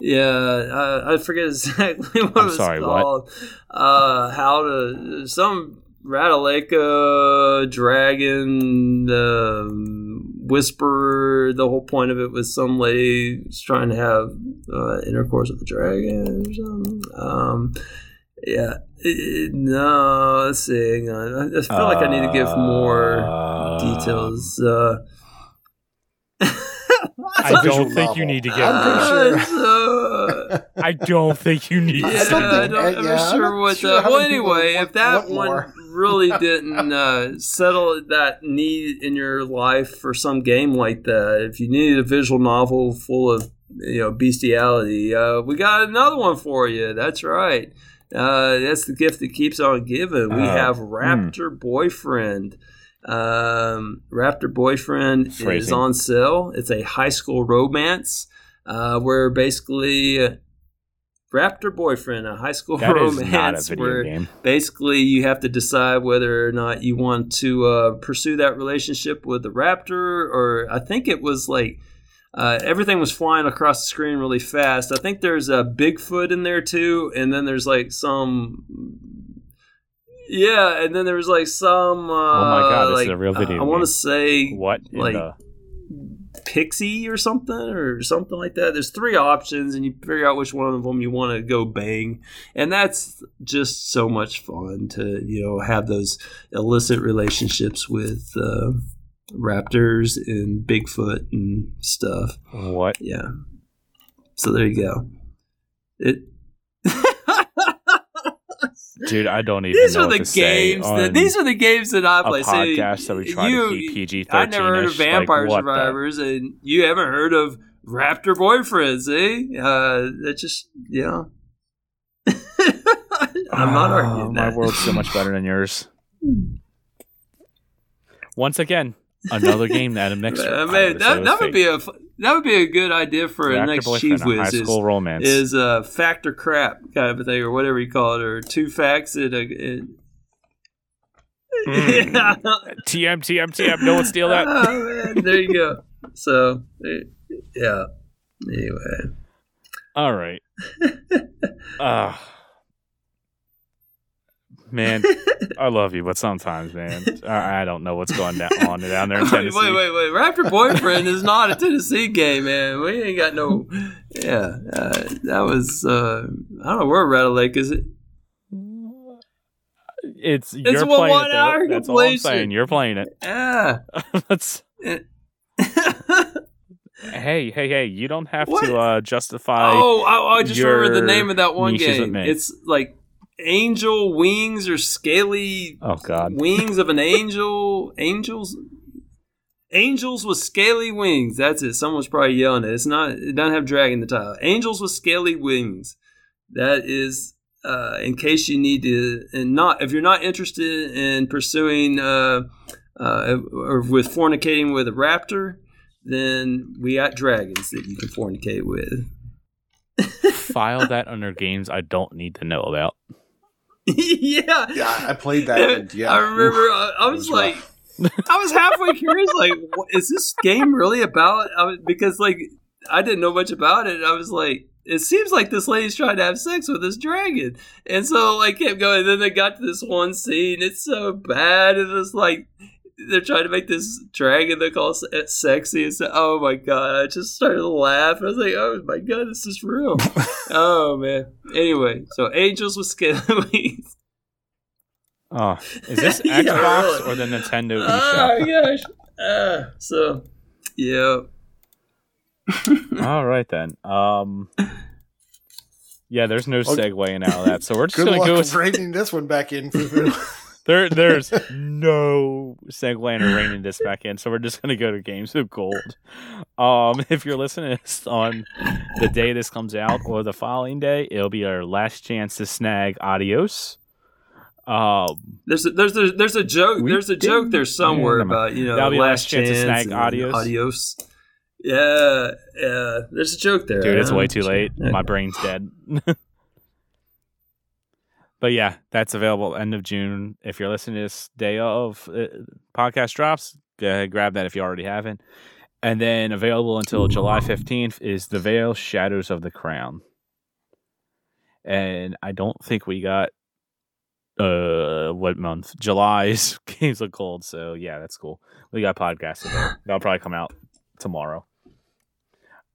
Yeah, I, I forget exactly what I'm it was sorry, what? Uh, how to some Rataleka dragon um, whisperer. The whole point of it was some lady was trying to have uh, intercourse with a dragon or something. Um, Yeah. Uh, no, let's see. Hang on. I I feel like I need to give more Uh, details. Uh, I don't think you need to give. I'm pretty sure. uh, I don't think you need. yeah, I don't I think- don't, uh, I'm yeah, not I'm sure what sure the. Well, anyway, want- if that one more. really didn't uh, settle that need in your life for some game like that, if you needed a visual novel full of you know bestiality, uh, we got another one for you. That's right. Uh, that's the gift that keeps on giving. We Uh, have Raptor Boyfriend. Um, Raptor Boyfriend is on sale. It's a high school romance uh, where basically uh, Raptor Boyfriend, a high school That romance not a video where game. basically you have to decide whether or not you want to uh, pursue that relationship with the raptor or i think it was like uh, everything was flying across the screen really fast i think there's a bigfoot in there too and then there's like some yeah and then there was like some uh, Oh my God, this is a real video i, want to say What like- the? pixie or something or something like that. There's three options, and you figure out which one of them you want to go bang, and that's just so much fun to you know have those illicit relationships with uh, raptors and Bigfoot and stuff. What? Yeah. So there you go. It. Dude, I don't even these know are the what to say games that these are the games that I play. See, podcast that we try you- to keep PG I never heard of Vampire Survivors, and you haven't heard of Raptor Boyfriends, eh? Uh, that just yeah. I'm not arguing My that. world's so much better than yours. Once again, another game that a mixer. Uh, man, that, that would be a f- that would be a good idea for a next Chief high Whiz. Is, school romance. is uh, factor crap kind of a thing, or whatever you call it, or two facts in a. In, Mm. TM TM TM. No one steal that. Oh, man, there you go. So, yeah. Anyway. All right. Uh, man, I love you, but sometimes, man, I, I don't know what's going down on down there in Wait, Tennessee. wait, wait, wait. Raptor Boyfriend is not a Tennessee game, man. We ain't got no. Yeah. Uh, that was. Uh, I don't know where Rattle Lake is it? It's you're playing it. Though. That's all I'm saying. You're playing it. Yeah. Let's. Hey, hey, hey! You don't have What? to uh, justify. oh, I, I just remember the name of that one game. It's like Angel Wings or Scaly Oh God! Wings of an Angel. Angels. Angels with scaly wings. That's it. Someone's probably yelling it. It's not. It doesn't have dragon in the title. Angels with scaly wings. That is. Uh, in case you need to, and not if you're not interested in pursuing uh, uh, or with fornicating with a raptor, then we got dragons that you can fornicate with. File that under games I don't need to know about. yeah, Yeah, I played that. and yeah, I remember. I, I was, was like. I was halfway curious, like, what, is this game really about? Was, because like I didn't know much about it. I was like, it seems like this lady's trying to have sex with this dragon, and so like kept going. then they got to this one scene. It's so bad, It was like. They're trying to make this dragon they call se- sexy. And so, oh my god! I just started to laugh. I was like, "Oh my god, this is real." oh man. Anyway, so angels with skin wings. Oh, is this Yeah, Xbox really. or the Nintendo Oh eShop? my gosh. Uh, so, yeah. All right then. Um, yeah, there's no Okay. segueing out of that, so we're just Good gonna luck go. with reining this one back in. There, there's no segueing or reining this back in, so we're just gonna go to games of gold. Um, if you're listening on the day this comes out or the following day, it'll be our last chance to snag Adios. Um, There's a, there's a, there's a joke. There's a joke there somewhere Yeah, never mind. about you know That'll be last last chance to snag adios. Adios. Yeah, yeah. There's a joke there. dude, it's Uh, way too late. My brain's dead. but yeah, that's available end of June. If you're listening to this day of uh, podcast drops, go ahead grab that if you already haven't. And then available until July 15th is The Veil Shadows of the Crown. And I don't think we got uh what month? July's Games of cold, So yeah, that's cool. We got podcasts. That'll probably come out tomorrow.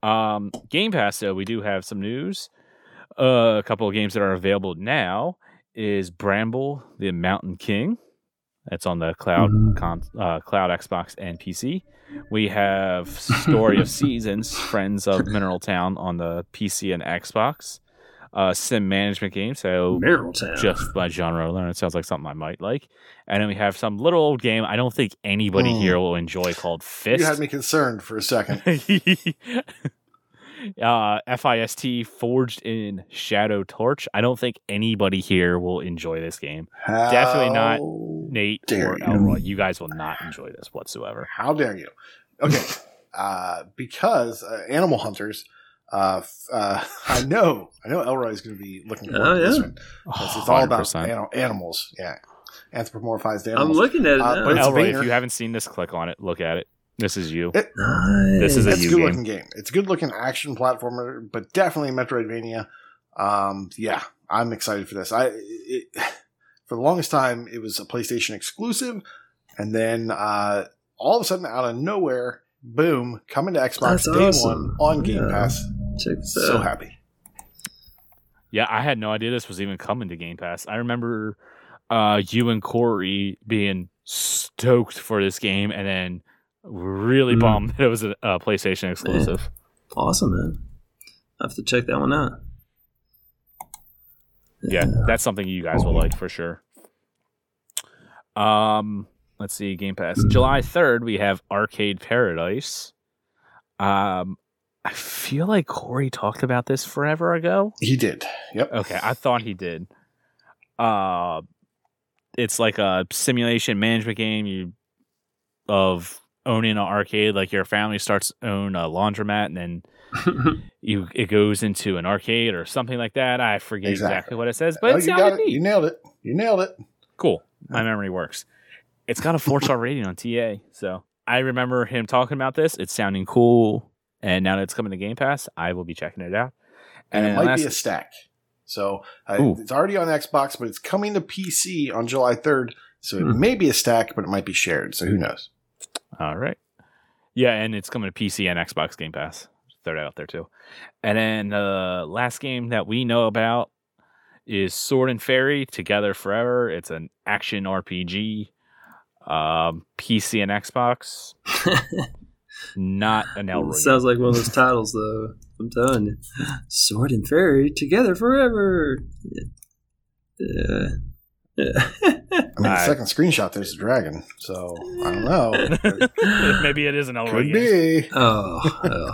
Um, Game Pass, though, we do have some news. Uh, a couple of games that are available now is Bramble, the Mountain King. That's on the cloud, Mhm. con- uh, cloud Xbox and PC. We have Story of Seasons, Friends of Mineral Town on the PC and Xbox. Uh, sim management game, so Mineral Town. just by genre alone, it sounds like something I might like. And then we have some little old game I don't think anybody Hmm. here will enjoy called Fist. You had me concerned for a second. uh, FIST Forged in Shadow Torch. I don't think anybody here will enjoy this game. Definitely not Nate Dare or you. Elroy, you guys will not enjoy this whatsoever. How dare you? Okay, uh, because uh, Animal Hunters. Uh, f- uh, I know, I know. Elroy's going to be looking forward Oh, to this yeah. one. 'cause it's all about 100%. ani- animals. Yeah, anthropomorphized animals. I'm looking at it Uh, now. but Elroy, Vader. if you haven't seen this, click on it. Look at it. This is you. It- Nice. This is a it's you good game. looking game. It's a good looking action platformer, but definitely Metroidvania. Um, yeah, I'm excited for this. I it, for the longest time it was a PlayStation exclusive, and then uh, all of a sudden, out of nowhere, boom, coming to Xbox That's day awesome. one on Game Yeah. Pass. Check So out. happy. Yeah, I had no idea this was even coming to Game Pass. I remember uh, you and Corey being stoked for this game, and then really Mm. bummed that it was a, a PlayStation exclusive. Awesome, man. I have to check that one out. yeah, that's something you guys will like for sure. Um, let's see, Game Pass. July third, we have Arcade Paradise. Um, I feel like Corey talked about this forever ago. He did. Yep. Okay, I thought he did. Uh, it's like a simulation management game. You of owning an arcade. Like your family starts to own a laundromat, and then you it goes into an arcade or something like that. I forget exactly, Exactly. what it says, but Oh, it you got sounded it. neat. You nailed it. You nailed it. cool. My memory works. It's got a four star rating on TA, so I remember him talking about this. It's sounding cool, and now that it's coming to Game Pass, I will be checking it out. and it might be a stack. So uh, Ooh. it's already on Xbox, but it's coming to PC on July 3rd. So it Hmm. may be a stack, but it might be shared. So who knows? All right. Yeah, and it's coming to PC and Xbox Game Pass. Throw that out there too. And then the last game that we know about is Sword and Fairy Together Forever. It's an action RPG, um, PC and Xbox. Not an Elroy. Sounds like one of those titles, though. I'm telling you. Sword and Fairy together forever. Yeah. Yeah. I mean, the Alright. second screenshot, there's a dragon. So I don't know. Maybe it is an Elroy Could game. be. oh, oh.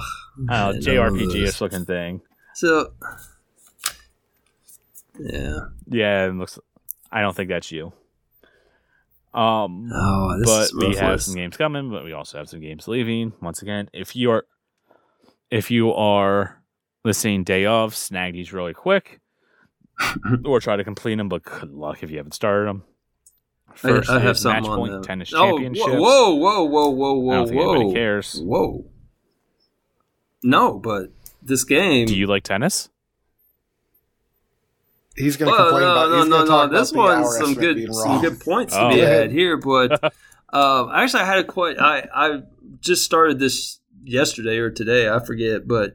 Oh, JRPG-ish looking thing. So, yeah. Yeah, it looks. I don't think that's you. Um, Oh, this but is we have ruthless. some games coming, but we also have some games leaving. Once again, if you are if you are listening day of, snag these really quick, or try to complete them. But good luck if you haven't started them. First, I, I have is something Match on Point them. Tennis Oh, Championships. whoa, whoa, whoa, whoa, whoa, I whoa, don't think anybody whoa. cares. Whoa. No, but this game. Do you like tennis? He's going to Well, complain no, about. no, he's no, gonna no. talk This about the one's hour some estimate good, being some wrong. good points to Oh. be Go had ahead. here. But um, actually, I had a quite. I I just started this yesterday or today. I forget, but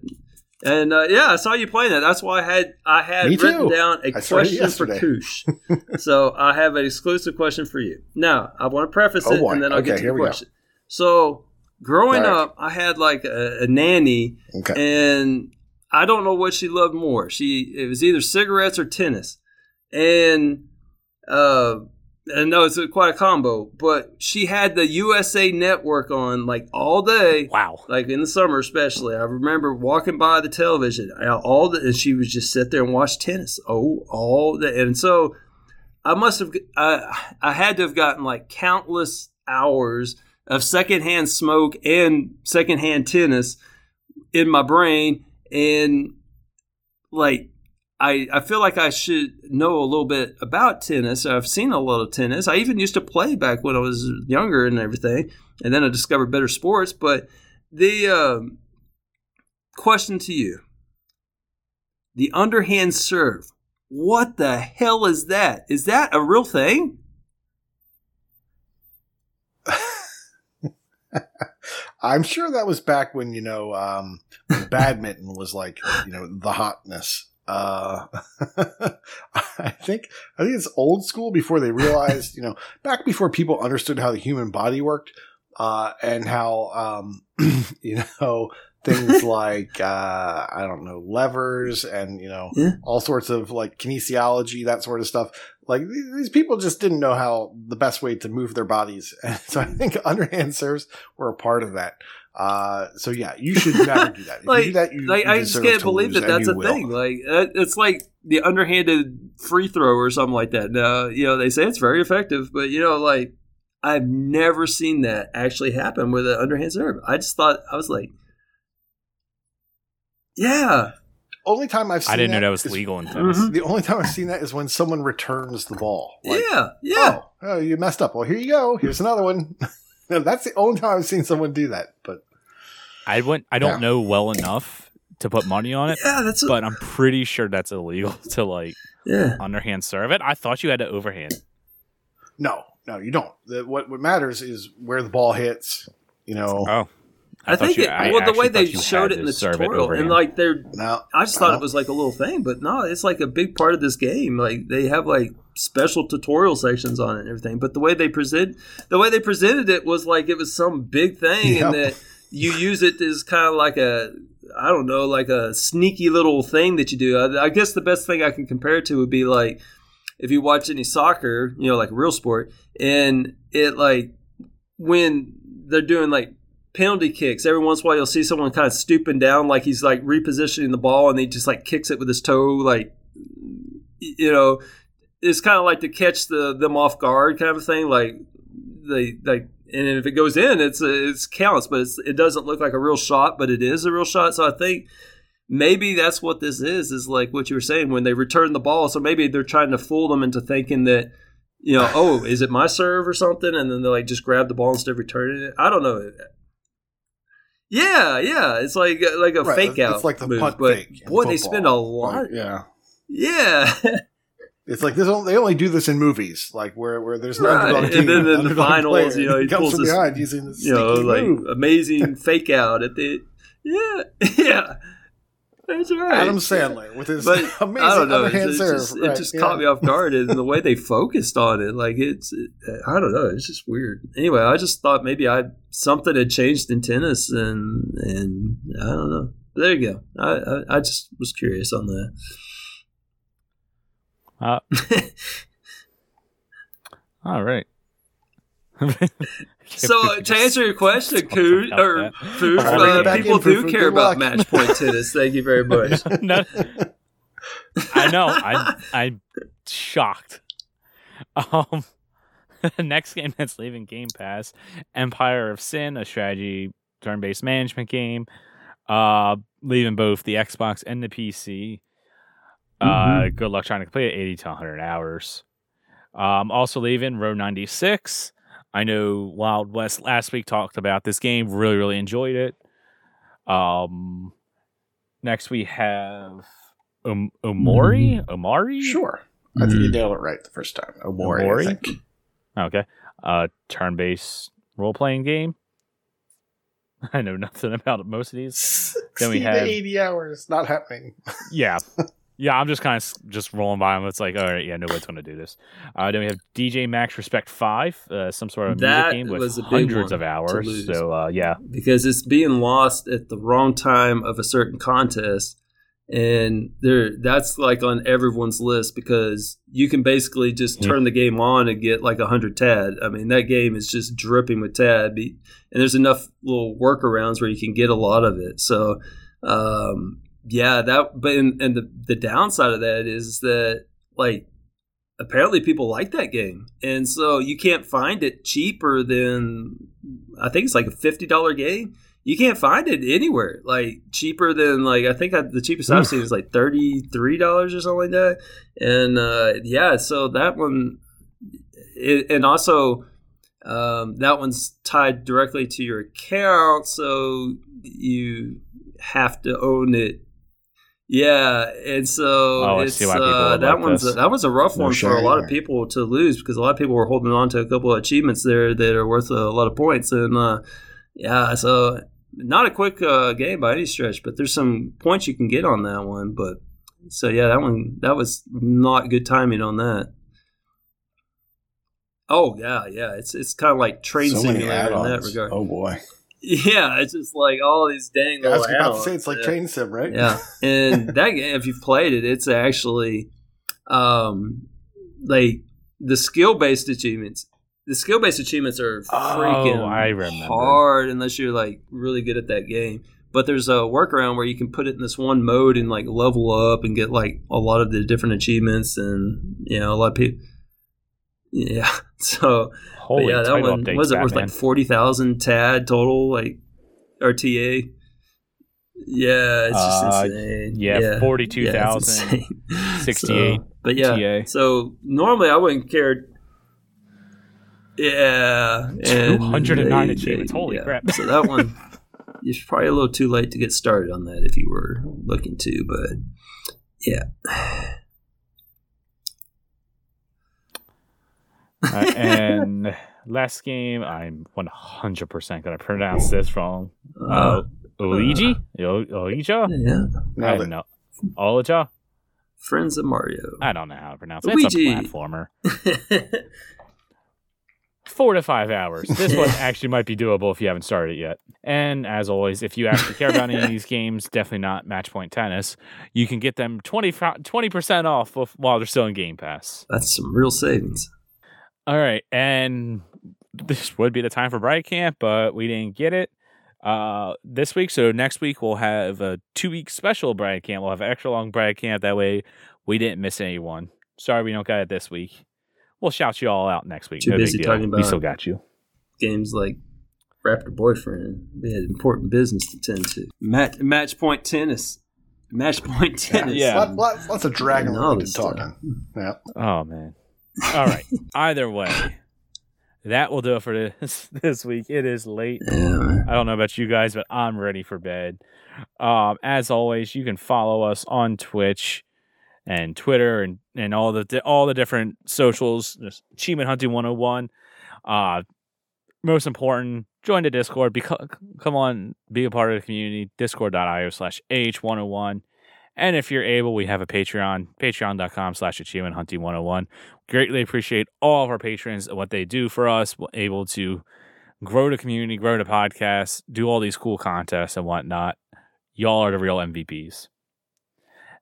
and uh, yeah, I saw you playing that. That's why I had I had Me written too. down a I question for. Koosh. so I have an exclusive question for you. Now I want to preface Oh, it, boy. and then I'll Okay, get to the question. So growing right. up, I had like a, a nanny Okay. and I don't know what she loved more. She it was either cigarettes or tennis, and uh, I know it's a, quite a combo. But she had the USA Network on like all day, Wow. like in the summer especially. I remember walking by the television all the, and she would just sit there and watch tennis. Oh, all the and so I must have I I had to have gotten like countless hours of secondhand smoke and secondhand tennis in my brain and like I, I feel like I should know a little bit about tennis. I've seen a lot of tennis. I even used to play back when I was younger and everything. And then I discovered better sports. But the um, question to you the underhand serve. What the hell is that? Is that a real thing? I'm sure that was back when you know um, badminton was like you know the hotness Uh, I think I think it's old school before they realized, you know, back before people understood how the human body worked, uh, and how um, you know things like uh, I don't know levers and you know Yeah. all sorts of like kinesiology that sort of stuff. Like these these people just didn't know how the best way to move their bodies, and so I think underhand serves were a part of that. Uh, so yeah, you should never do that. If Like- you do that, you, like you I just can't to believe lose, that that's a will. thing. Like uh, it's like the underhanded free throw or something like that. Now you know they say it's very effective, but you know like I've never seen that actually happen with an underhand serve. I just thought I was like, yeah, Only time I've seen I didn't know that that was is- legal in tennis. Mhm. The only time I've seen that is when someone returns the ball. Like, yeah, yeah. Oh, oh, you messed up. Well, here you go. Here's another one. No, That's the only time I've seen someone do that. But I went. I don't Yeah. know well enough to put money on it, Yeah, that's a, but I'm pretty sure that's illegal to like yeah. underhand serve it. I thought you had to overhand. no, no, you don't. The, what what matters is where the ball hits. You know, Oh, I, thought think you- it, I well the way they showed it in the tutorial and like they're no, I just thought no. it was like a little thing, but no, it's like a big part of this game. Like they have like special tutorial sections on it and everything. But the way they present, the way they presented it was like it was some big thing, Yeah. and that you use it as kind of like a, I don't know, like a sneaky little thing that you do. I, I guess the best thing I can compare it to would be like if you watch any soccer, you know, like real sport, and it like when they're doing like penalty kicks. Every once in a while, you'll see someone kind of stooping down, like he's like repositioning the ball, and he just like kicks it with his toe, like you know, it's kind of like to catch the them off guard, kind of thing. Like they like, and if it goes in, it's it's counts, but it's, it doesn't look like a real shot, but it is a real shot. So I think. Maybe that's what this is, is like what you were saying when they return the ball. So maybe they're trying to fool them into thinking that, you know, oh, is it my serve or something? And then they like just grab the ball instead of returning it. I don't know. Yeah, yeah, it's like like a Right, fake out. It's like the move, punt but fake. boy, they spend a lot. Like, yeah, Yeah, it's like this. Only, they only do this in movies, like where where there's an Right, and team, then in the finals, player, you know, he comes pulls this- behind using this you know, like move. amazing fake out at the. Yeah, yeah, that's right. Adam Sandler with his but amazing I don't know. It, underhand it serve. just, it just yeah. caught me off guard, and the way they focused on it, like it's, it, I don't know. It's just weird. Anyway, I just thought maybe I something had changed in tennis, and and I don't know. But there you go. I, I I just was curious on that. Uh, all right. So to answer your question, Coot or. Food, I'll bring it uh, back people in for do food. care about luck. match point tennis. Thank you very much. No, I know. I I'm shocked. Um, the next game that's leaving Game Pass, Empire of Sin, a strategy turn-based management game, uh, leaving both the Xbox and the PC. Uh, Mhm. good luck trying to play it 80 to 100 hours. Um, also leaving Road 96. I know Wild West last week talked about this game. Really, really enjoyed it. Um, next we have um, Omori. Omari. Sure, I think you nailed it right the first time. Omori, Omori? I think. Okay. Uh, turn-based role-playing game. I know nothing about most of these. Then we 60 to have- 80 hours. Not happening. Yeah. Yeah, I'm just kind of just rolling by them. It's like, all right, yeah, nobody's going to do this. Uh, then we have DJ Max Respect 5, uh, some sort of That music game with was a hundreds of hours. So, uh, yeah. because it's being lost at the wrong time of a certain contest and there that's like on everyone's list because you can basically just Yeah. turn the game on and get like 100 tad i mean that game is just dripping with tad and there's enough little workarounds where you can get a lot of it so um yeah that but and, and the the downside of that is that like apparently people like that game. And so you can't find it cheaper than i think it's like a $50 game. You can't find it anywhere like cheaper than like i think I, the cheapest i've seen is like $33 or something like that. And uh yeah so that one it, and also um, that one's tied directly to your account so you have to own it yeah and so Oh, it's see why people uh, that like one's this. that was a rough No one for a lot of people to lose because a lot of people were holding on to a couple of achievements there that are worth a lot of points and uh, yeah so not a quick uh, game by any stretch but there's some points you can get on that one but so yeah, that one that was not good timing on that. Oh yeah, yeah. It's it's kind of like train so simulator in that regard. Oh boy. Yeah, it's just like all these dang I was about to say it's like yeah. train sim, right? Yeah, and that game, if you've played it, it's actually um like the skill based achievements. The skill based achievements are freaking Oh, I remember. hard unless you're like really good at that game. But there's a workaround where you can put it in this one mode and like level up and get like a lot of the different achievements and you know a lot of people. Yeah, so Holy yeah, that one was it worth like forty thousand tad total, like RTA. Yeah, it's just Uh, insane. yeah, 42,000, it's insane. 68 So, but yeah, TA. so normally I wouldn't care. Yeah, and 209 achievements. Holy yeah. crap. So that one, it's probably a little too late to get started on that if you were looking to, but yeah. Uh, and last game, I'm 100% going to pronounce this wrong. Uh, Luigi? O- Olija? yeah, I don't know. Olija? Friends of Mario. I don't know how to pronounce it. It's a Luigi. platformer. Four to five hours. This one actually might be doable if you haven't started it yet. And as always, if you actually care about any of these games, definitely not Match Point Tennis. You can get them 20 percent off while they're still in Game Pass. That's some real savings. All right, and this would be the time for Bright Camp, but we didn't get it uh, this week. So next week we'll have a two week special Bright Camp. We'll have an extra long Bright Camp. That way we didn't miss anyone. Sorry we don't got it this week. We'll shout you all out next week. Too no busy big deal. talking we still got you. Games like Raptor Boyfriend. We had important business to tend to. Match, match point tennis. Match point tennis. Yeah. Lot- lot- lots of dragon And related talking. Yeah. Oh man. All right. Either way, that will do it for this this week. It is late. I don't know about you guys, but I'm ready for bed. Um, as always, you can follow us on Twitch and Twitter and, and all the all the different socials. Just Achievement Hunting 101. Uh, most important, join the Discord. Beco- come on, be a part of the community. Discord.io slash AH101. And if you're able, we have a Patreon, patreon.com slash achievement hunting 101. Greatly appreciate all of our patrons and what they do for us, able to grow the community, grow the podcast, do all these cool contests and whatnot. Y'all are the real MVPs.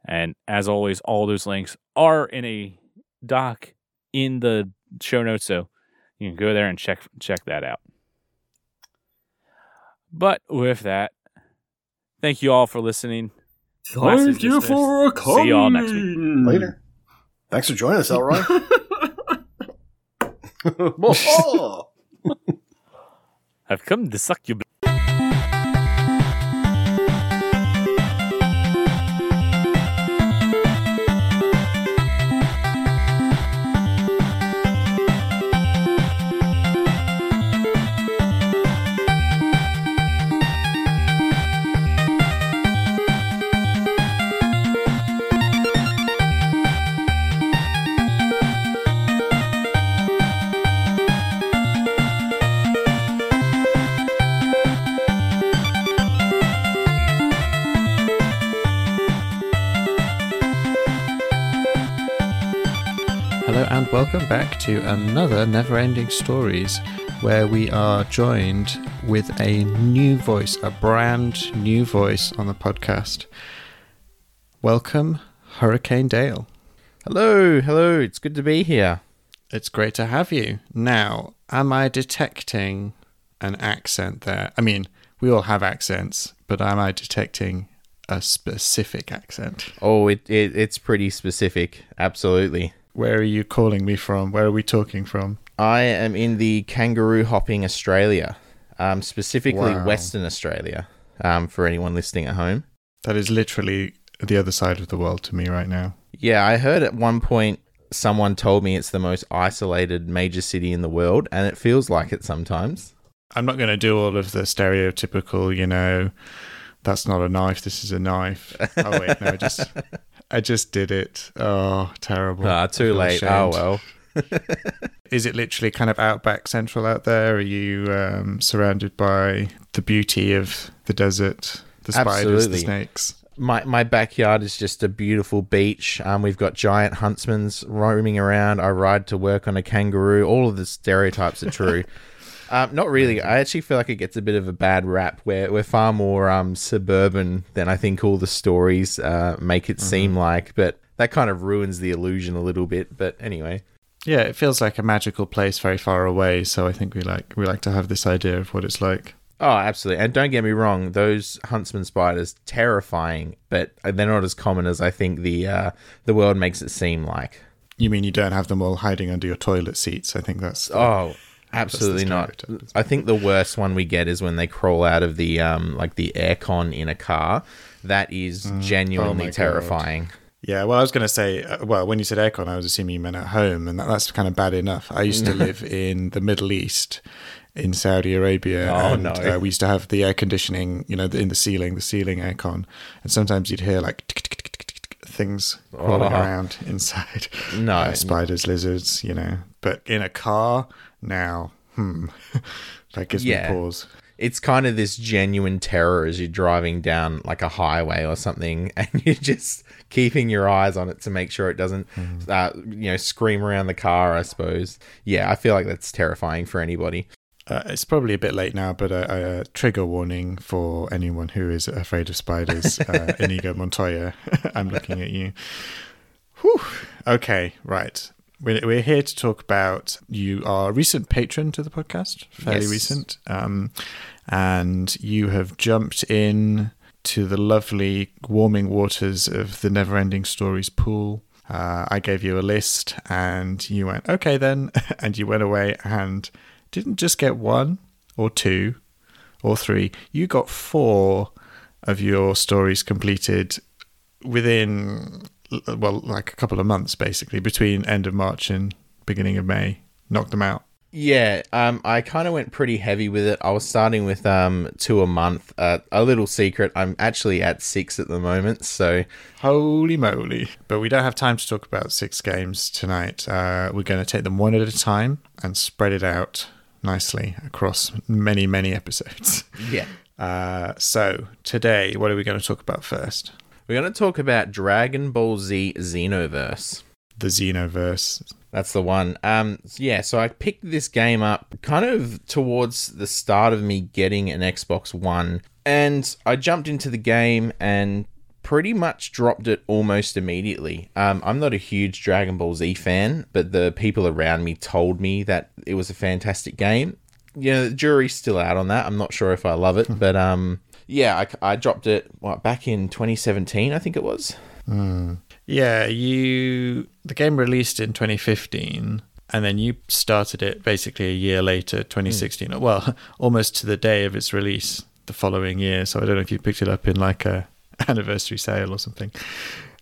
And as always, all those links are in a doc in the show notes, so you can go there and check check that out. But with that, thank you all for listening. Class is Thank you dismissed. for coming. See y'all next week. Later. Thanks for joining us, Elroy. oh, I've come to suck your. Welcome back to another Never Ending Stories, where we are joined with a new voice, a brand new voice on the podcast. Welcome, Hurricane Dale. Hello, hello. It's good to be here. It's great to have you. Now, am I detecting an accent there? I mean, we all have accents, but am I detecting a specific accent? Oh, it, it it's pretty specific. Absolutely. Where are you calling me from? Where are we talking from? I am in the kangaroo hopping Australia, um, specifically Wow. Western Australia. Um, for anyone listening at home. That is literally the other side of the world to me right now. Yeah, I heard at one point someone told me it's the most isolated major city in the world, and it feels like it sometimes. I'm not going to do all of the stereotypical, you know, that's not a knife, this is a knife. Oh wait, no, just I just did it. Oh, terrible. Ah, too late. Oh well. Is it literally kind of outback central out there? Are you um, surrounded by the beauty of the desert, the spiders, the snakes? my my backyard is just a beautiful beach. Um, we've got giant huntsmans roaming around. I ride to work on a kangaroo. All of the stereotypes are true. um, not really. I actually feel like it gets a bit of a bad rap. We're we're far more um suburban than I think all the stories uh, make it seem like. But that kind of ruins the illusion a little bit. But anyway. Yeah, it feels like a magical place very far away. So I think we like we like to have this idea of what it's like. Oh, absolutely. And don't get me wrong, those huntsman spiders terrifying, but they're not as common as I think the uh, the world makes it seem like. You mean you don't have them all hiding under your toilet seats? I think that's Oh, absolutely not. I think the worst one we get is when they crawl out of the um like the aircon in a car. That is Oh my genuinely God. terrifying. Yeah, well, I was going to say, uh, well, when you said aircon, I was assuming you meant at home, and that, that's kind of bad enough. I used to live in the Middle East, in Saudi Arabia, Oh, and no. uh, we used to have the air conditioning, you know, in the ceiling, the ceiling aircon, and sometimes you'd hear like things crawling Oh. around inside. No. Uh, spiders, lizards, you know. But in a car now, hmm, that gives Yeah. me pause. It's kind of this genuine terror as you're driving down like a highway or something, and you're just keeping your eyes on it to make sure it doesn't, Hmm. uh, you know, scream around the car. I suppose. Yeah, I feel like that's terrifying for anybody. Uh, it's probably a bit late now, but a, a trigger warning for anyone who is afraid of spiders. uh, Inigo Montoya, I'm looking at you. Whew. Okay, right. We're, we're here to talk about you are a recent patron to the podcast, fairly Yes. recent, um, and you have jumped in to the lovely warming waters of the Neverending Stories pool. Uh, I gave you a list, and you went, okay, then, and you went away and didn't just get one or two or three, you got four of your stories completed within, well, like a couple of months, basically, between end of March and beginning of May. Knocked them out. Yeah, um, I kind of went pretty heavy with it. I was starting with um two a month. Uh, a little secret, I'm actually at six at the moment. So Holy moly. But we don't have time to talk about six games tonight. Uh, we're going to take them one at a time and spread it out nicely across many, many episodes. yeah, Uh, so today, what are we going to talk about first? We're gonna talk about Dragon Ball Z Xenoverse. The Xenoverse. That's the one. Um, yeah, so I picked this game up kind of towards the start of me getting an Xbox One, and I jumped into the game and pretty much dropped it almost immediately. Um, I'm not a huge Dragon Ball Z fan, but the people around me told me that it was a fantastic game. You know, the jury's still out on that. I'm not sure if I love it, but um, yeah, I, I dropped it what back in 2017, I think it was. Hmm. Yeah, you. The game released in 2015, and then you started it basically a year later, 2016. Hmm. Well, almost to the day of its release the following year. So I don't know if you picked it up in like a anniversary sale or something.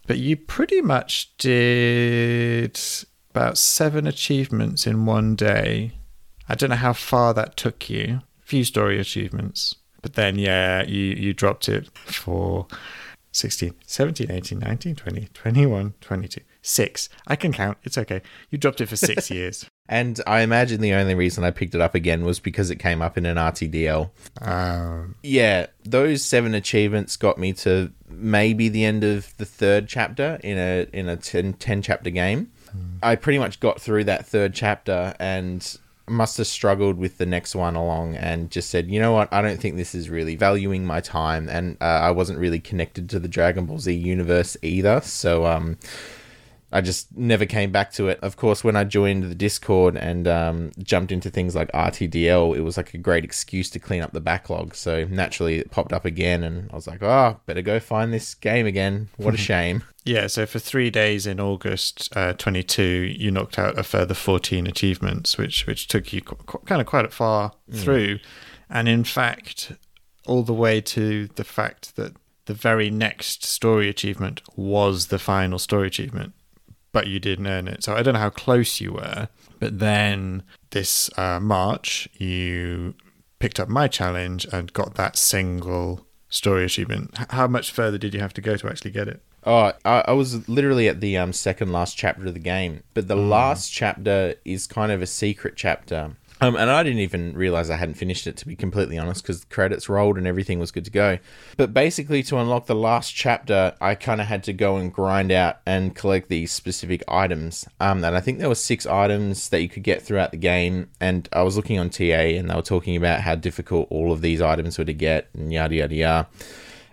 But you pretty much did about seven achievements in one day. I don't know how far that took you. Few story achievements. But then, yeah, you, you dropped it for 16, 17, 18, 19, 20, 21, 22, 6. I can count. It's okay. You dropped it for six years. And I imagine the only reason I picked it up again was because it came up in an RTDL. Um, Yeah, those seven achievements got me to maybe the end of the third chapter in a in a 10, 10 chapter game. I pretty much got through that third chapter and must have struggled with the next one along and just said, you know what, I don't think this is really valuing my time, and uh, I wasn't really connected to the Dragon Ball Z universe either, so um. I just never came back to it. Of course, when I joined the Discord and um, jumped into things like RTDL, it was like a great excuse to clean up the backlog. So naturally, it popped up again, and I was like, "Oh, better go find this game again." What a shame. yeah, so for three days in August uh, 22, you knocked out a further 14 achievements, which which took you qu- qu- kind of quite far through. And in fact, all the way to the fact that the very next story achievement was the final story achievement, but you didn't earn it. So I don't know how close you were, but then this uh, March, you picked up my challenge and got that single story achievement. H- How much further did you have to go to actually get it? Oh, I, I was literally at the um, second last chapter of the game, but the last chapter is kind of a secret chapter. Um, and I didn't even realize I hadn't finished it, to be completely honest, because the credits rolled and everything was good to go. But basically, to unlock the last chapter, I kind of had to go and grind out and collect these specific items. Um, and I think there were six items that you could get throughout the game. And I was looking on TA, and they were talking about how difficult all of these items were to get, and yada yada yada.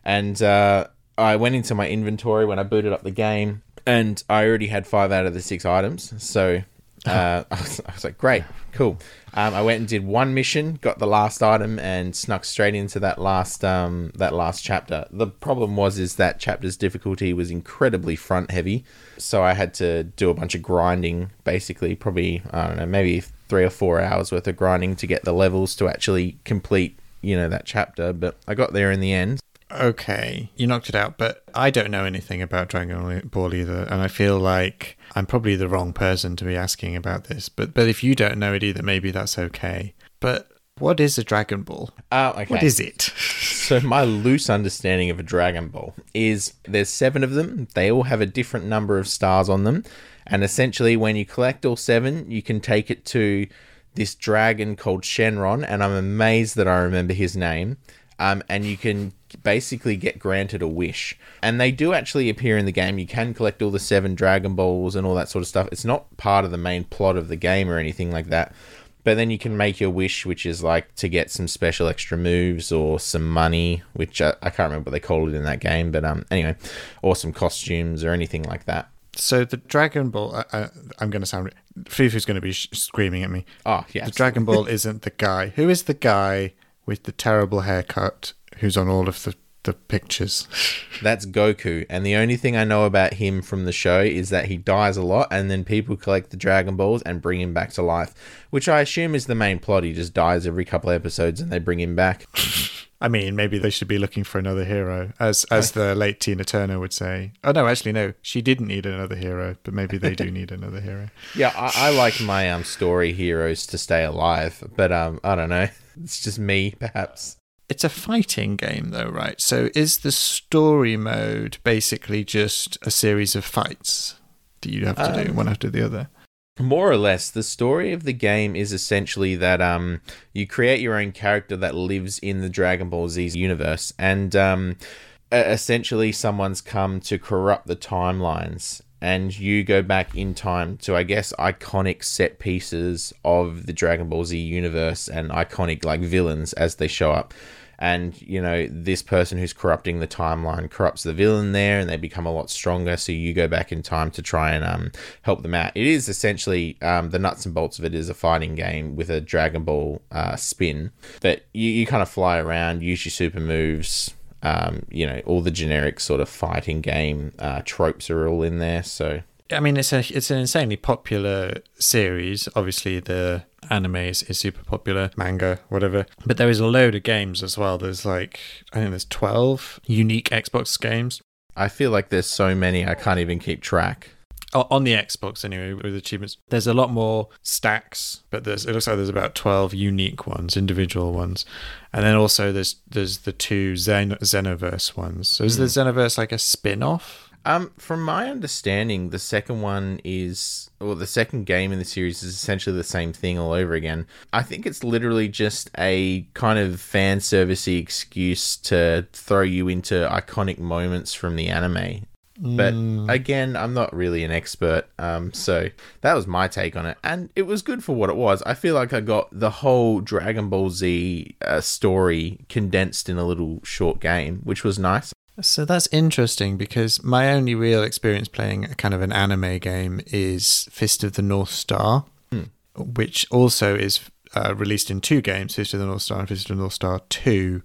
And uh, I went into my inventory when I booted up the game, and I already had five out of the six items. So uh, I, was, I was like, great, cool. Um, I went and did one mission, got the last item, and snuck straight into that last um, that last chapter. The problem was is that chapter's difficulty was incredibly front heavy, so I had to do a bunch of grinding. Basically, probably I don't know, maybe three or four hours worth of grinding to get the levels to actually complete, you know, that chapter. But I got there in the end. Okay, you knocked it out, but I don't know anything about Dragon Ball either, and I feel like I'm probably the wrong person to be asking about this. But but if you don't know it either, maybe that's okay. But what is a Dragon Ball? Oh, okay. What is it? So my loose understanding of a Dragon Ball is there's seven of them. They all have a different number of stars on them, and essentially, when you collect all seven, you can take it to this dragon called Shenron, and I'm amazed that I remember his name. Um, and you can basically get granted a wish. And they do actually appear in the game. You can collect all the seven Dragon Balls and all that sort of stuff. It's not part of the main plot of the game or anything like that. But then you can make your wish, which is like to get some special extra moves or some money, which I, I can't remember what they call it in that game. But um, anyway, or some costumes or anything like that. So the Dragon Ball, I, I, I'm going to sound. Fufu's going to be sh- screaming at me. Oh, yeah. The Dragon Ball isn't the guy. Who is the guy with the terrible haircut who's on all of the, the pictures? That's Goku, and the only thing I know about him from the show is that he dies a lot, and then people collect the Dragon Balls and bring him back to life, which I assume is the main plot. He just dies every couple episodes, and they bring him back. I mean, maybe they should be looking for another hero, as as the late Tina Turner would say. Oh no, actually no, she didn't need another hero, but maybe they do need another hero. Yeah, I, I like my um story heroes to stay alive, but um I don't know. It's just me, perhaps. It's a fighting game, though, right? So is the story mode basically just a series of fights that you have to do Um, one after the other? More or less, the story of the game is essentially that um, you create your own character that lives in the Dragon Ball Z universe, and um, essentially, someone's come to corrupt the timelines, and you go back in time to, I guess, iconic set pieces of the Dragon Ball Z universe and iconic like villains as they show up. And you know, this person who's corrupting the timeline corrupts the villain there, and they become a lot stronger. So you go back in time to try and um, help them out. It is essentially um, the nuts and bolts of it is a fighting game with a Dragon Ball uh, spin, but you, you kind of fly around, use your super moves. Um, you know, all the generic sort of fighting game uh, tropes are all in there. So I mean, it's a it's an insanely popular series. Obviously, the anime is, is super popular, manga, whatever. But there is a load of games as well. There's like I think there's twelve unique Xbox games I feel like there's so many I can't even keep track. O- on the Xbox anyway with achievements. There's a lot more stacks, but there's it looks like there's about twelve unique ones, individual ones, and then also there's there's the two Zen Xenoverse ones. So is the hmm. Xenoverse like a spin off? Um, from my understanding, the second one is, or the second game in the series is essentially the same thing all over again. I think it's literally just a kind of fan servicey excuse to throw you into iconic moments from the anime. But again, I'm not really an expert, um, so that was my take on it, and it was good for what it was. I feel like I got the whole Dragon Ball Z uh, story condensed in a little short game, which was nice. So that's interesting because my only real experience playing a kind of an anime game is Fist of the North Star, which also is uh, released in two games Fist of the North Star and Fist of the North Star 2.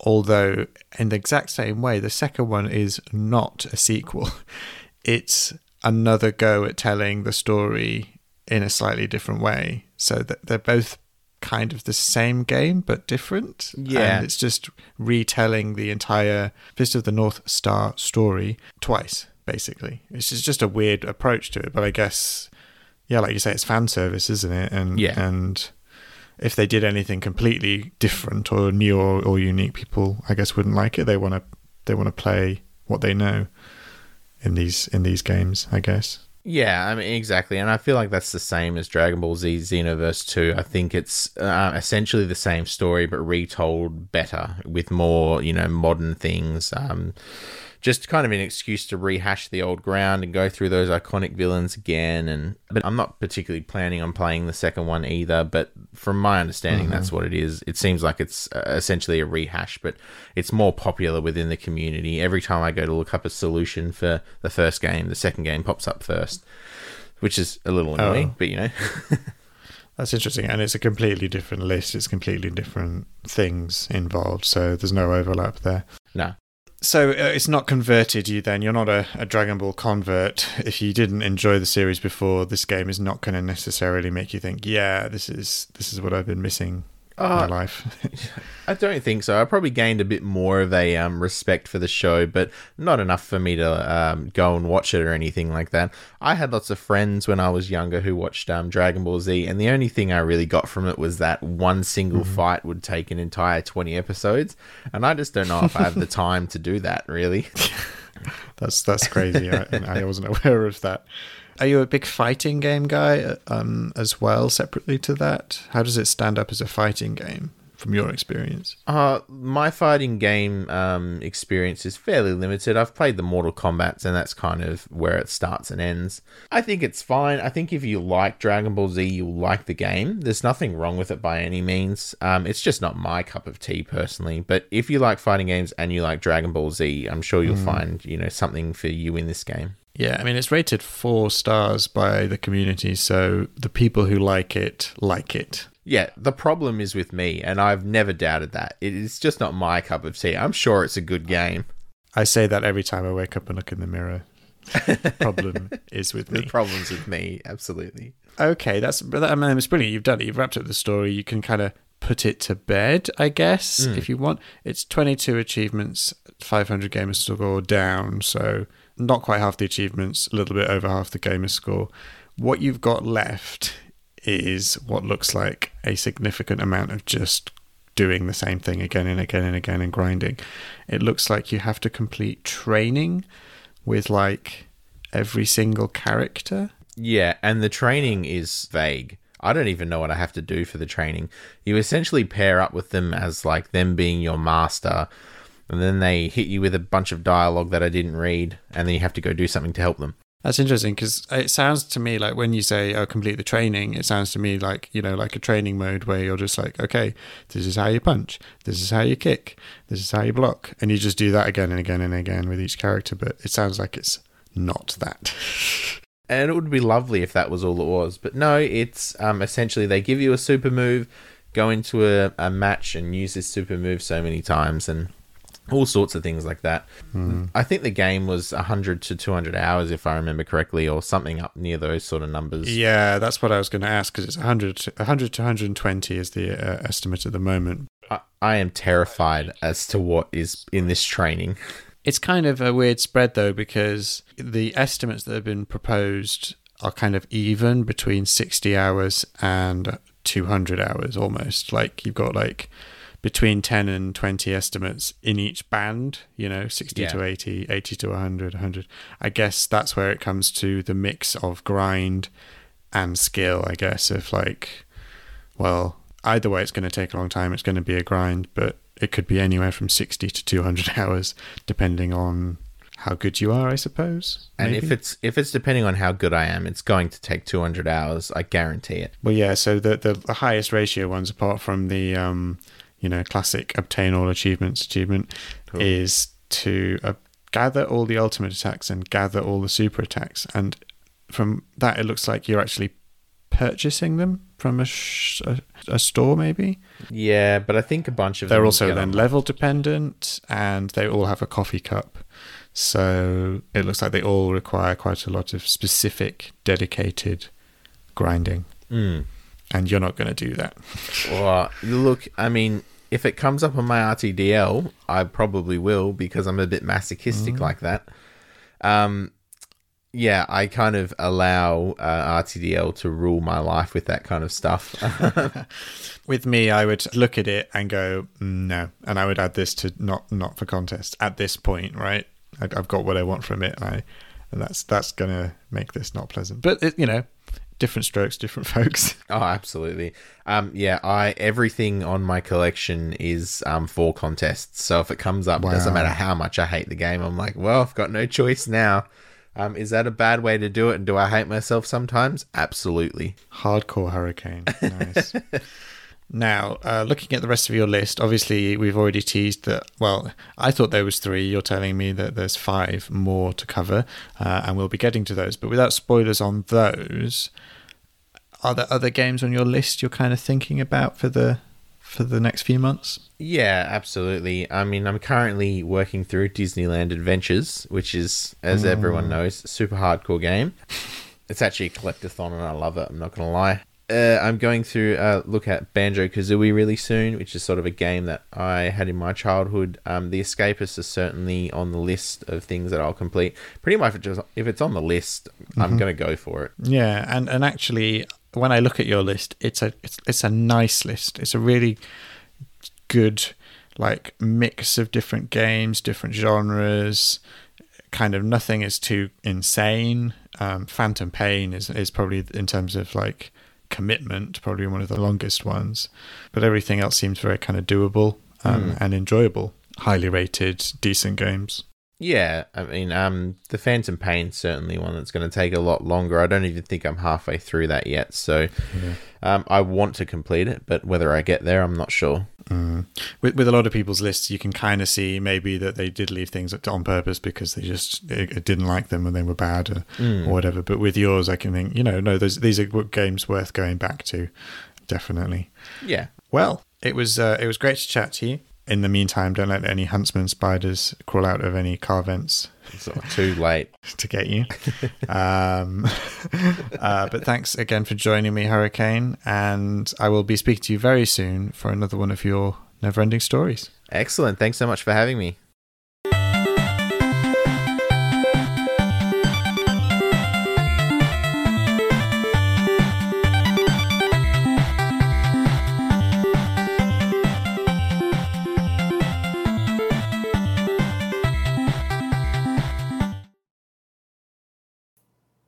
Although, in the exact same way, the second one is not a sequel, it's another go at telling the story in a slightly different way. So that they're both kind of the same game but different. Yeah. And it's just retelling the entire Fist of the North Star story twice, basically. It's just, a weird approach to it, but I guess yeah, like you say, it's fan service, isn't it? And Yeah. and if they did anything completely different or new or, or unique, people I guess wouldn't like it. They want to they want to play what they know in these in these games, I guess. Yeah, I mean exactly, and I feel like that's the same as Dragon Ball Z Xenoverse 2. I think it's uh, essentially the same story but retold better with more, you know, modern things. Um, just kind of an excuse to rehash the old ground and go through those iconic villains again. And but I'm not particularly planning on playing the second one either. But from my understanding, Mm-hmm. that's what it is. It seems like it's uh, essentially a rehash, but it's more popular within the community. Every time I go to look up a solution for the first game, the second game pops up first, which is a little annoying. Oh. But you know, That's interesting, and it's a completely different list. It's completely different things involved, so there's no overlap there. no. So uh, it's not converted you then. You're not a, a Dragon Ball convert. If you didn't enjoy the series before, this game is not going to necessarily make you think, "Yeah, this is this is what I've been missing in my Uh, life." I don't think so. I probably gained a bit more of a um, respect for the show, but not enough for me to um, go and watch it or anything like that. I had lots of friends when I was younger who watched um, Dragon Ball Z, and the only thing I really got from it was that one single fight would take an entire 20 episodes, and I just don't know if I have the time to do that, really. That's that's crazy. I, I wasn't aware of that. Are you a big fighting game guy um, as well, separately to that? How does it stand up as a fighting game from your experience? Uh, my fighting game um, experience is fairly limited. I've played the Mortal Kombat's, and that's kind of where it starts and ends. I think it's fine. I think if you like Dragon Ball Z, you'll like the game. There's nothing wrong with it by any means. Um, it's just not my cup of tea personally. But if you like fighting games and you like Dragon Ball Z, I'm sure you'll find you know something for you in this game. Yeah, I mean it's rated four stars by the community, so the people who like it like it. Yeah, the problem is with me, and I've never doubted that. It is just not my cup of tea. I'm sure it's a good game. I say that every time I wake up and look in the mirror. The problem is with The me. problem's with me, absolutely. Okay, that's that, I mean, it's brilliant. You've done it. You've wrapped up the story. You can kind of put it to bed, I guess, hmm. if you want. It's 22 achievements, 500 gamer score down, so not quite half the achievements, a little bit over half the gamer score. What you've got left is what looks like a significant amount of just doing the same thing again and again and again and grinding. It looks like you have to complete training with like every single character. Yeah, and the training is vague. I don't even know what I have to do for the training. You essentially pair up with them as like them being your master, and then they hit you with a bunch of dialogue that I didn't read, and then you have to go do something to help them. That's interesting because it sounds to me like when you say, oh, complete the training, it sounds to me like, you know, like a training mode where you're just like, okay, this is how you punch, this is how you kick, this is how you block. And you just do that again and again and again with each character. But it sounds like it's not that. And it would be lovely if that was all it was, but no, it's um, essentially they give you a super move, go into a, a match and use this super move so many times, and all sorts of things like that. I think the game was 100 to 200 hours, if I remember correctly, or something up near those sort of numbers. yeah, that's what I was going to ask because it's 100 to, 100 to 120 is the uh, estimate at the moment. I, I am terrified as to what is in this training. It's kind of a weird spread though because the estimates that have been proposed are kind of even between 60 hours and 200 hours almost. Like you've got like between 10 and 20 estimates in each band, you know, 60 to Yeah. 80, 80 to 100, 100. I guess that's where it comes to the mix of grind and skill, I guess, If, like, well, either way, it's going to take a long time. It's going to be a grind, but it could be anywhere from 60 to 200 hours, depending on how good you are, I suppose. And maybe? if it's if it's depending on how good I am, it's going to take 200 hours. I guarantee it. Well, yeah. So the, the the highest ratio ones, apart from the um, you know, classic obtain all achievements achievement, Cool. is to uh, gather all the ultimate attacks and gather all the super attacks. And from that, it looks like you're actually purchasing them from a sh- a, a store, maybe. Yeah, but I think a bunch of They're also then level dependent, and they all have a coffee cup. So it looks like they all require quite a lot of specific, dedicated grinding. Mm. And you're not going to do that. Well, look, I mean, if it comes up on my RTDL, I probably will because I'm a bit masochistic Mm. like that. Um, yeah, I kind of allow uh, RTDL to rule my life with that kind of stuff. With me, I would look at it and go, "Mm, no, and I would add this to not not for contest at this point, right? I, I've got what I want from it, and I and that's that's gonna make this not pleasant. But it, you know, different strokes, different folks. Oh, absolutely. Um, yeah, I everything on my collection is um for contests. So if it comes up, doesn't matter how much I hate the game, I'm like, well, I've got no choice now. Um, is that a bad way to do it? And do I hate myself sometimes? Absolutely. Hardcore hurricane. Nice. now, uh, looking at the rest of your list, obviously we've already teased that. Well, I thought there was three. You're telling me that there's five more to cover, uh, and we'll be getting to those. But without spoilers on those, are there other games on your list you're kind of thinking about for the for the next few months? Yeah, absolutely. I mean, I'm currently working through Disneyland Adventures, which is, as everyone knows, a super hardcore game. It's actually a collectathon, and I love it. I'm not gonna lie. Uh, I'm going through uh, look at Banjo Kazooie really soon, which is sort of a game that I had in my childhood. Um, the Escapist is certainly on the list of things that I'll complete. Pretty much, if it's, just, if it's on the list, I'm gonna go for it. Yeah, and and actually, when I look at your list, it's a it's it's a nice list. It's a really good like mix of different games, different genres. Kind of nothing is too insane. Um, Phantom Pain is is probably in terms of like commitment, probably one of the longest ones. But everything else seems very kind of doable um, and enjoyable. Highly rated, decent games. Yeah, I mean, um, the Phantom Pain certainly one that's going to take a lot longer. I don't even think I'm halfway through that yet, so um, I want to complete it, but whether I get there, I'm not sure. Mm. With with a lot of people's lists, you can kind of see maybe that they did leave things on purpose because they just they didn't like them when they were bad or, or whatever. But with yours, I can think, you know, no, those these are games worth going back to, definitely. Yeah, Well, it was uh, it was great to chat to you. In the meantime, don't let any huntsman spiders crawl out of any car vents it's sort of too late. to get you. um, uh, but thanks again for joining me, Hurricane, and I will be speaking to you very soon for another one of your never-ending stories. Excellent. Thanks so much for having me.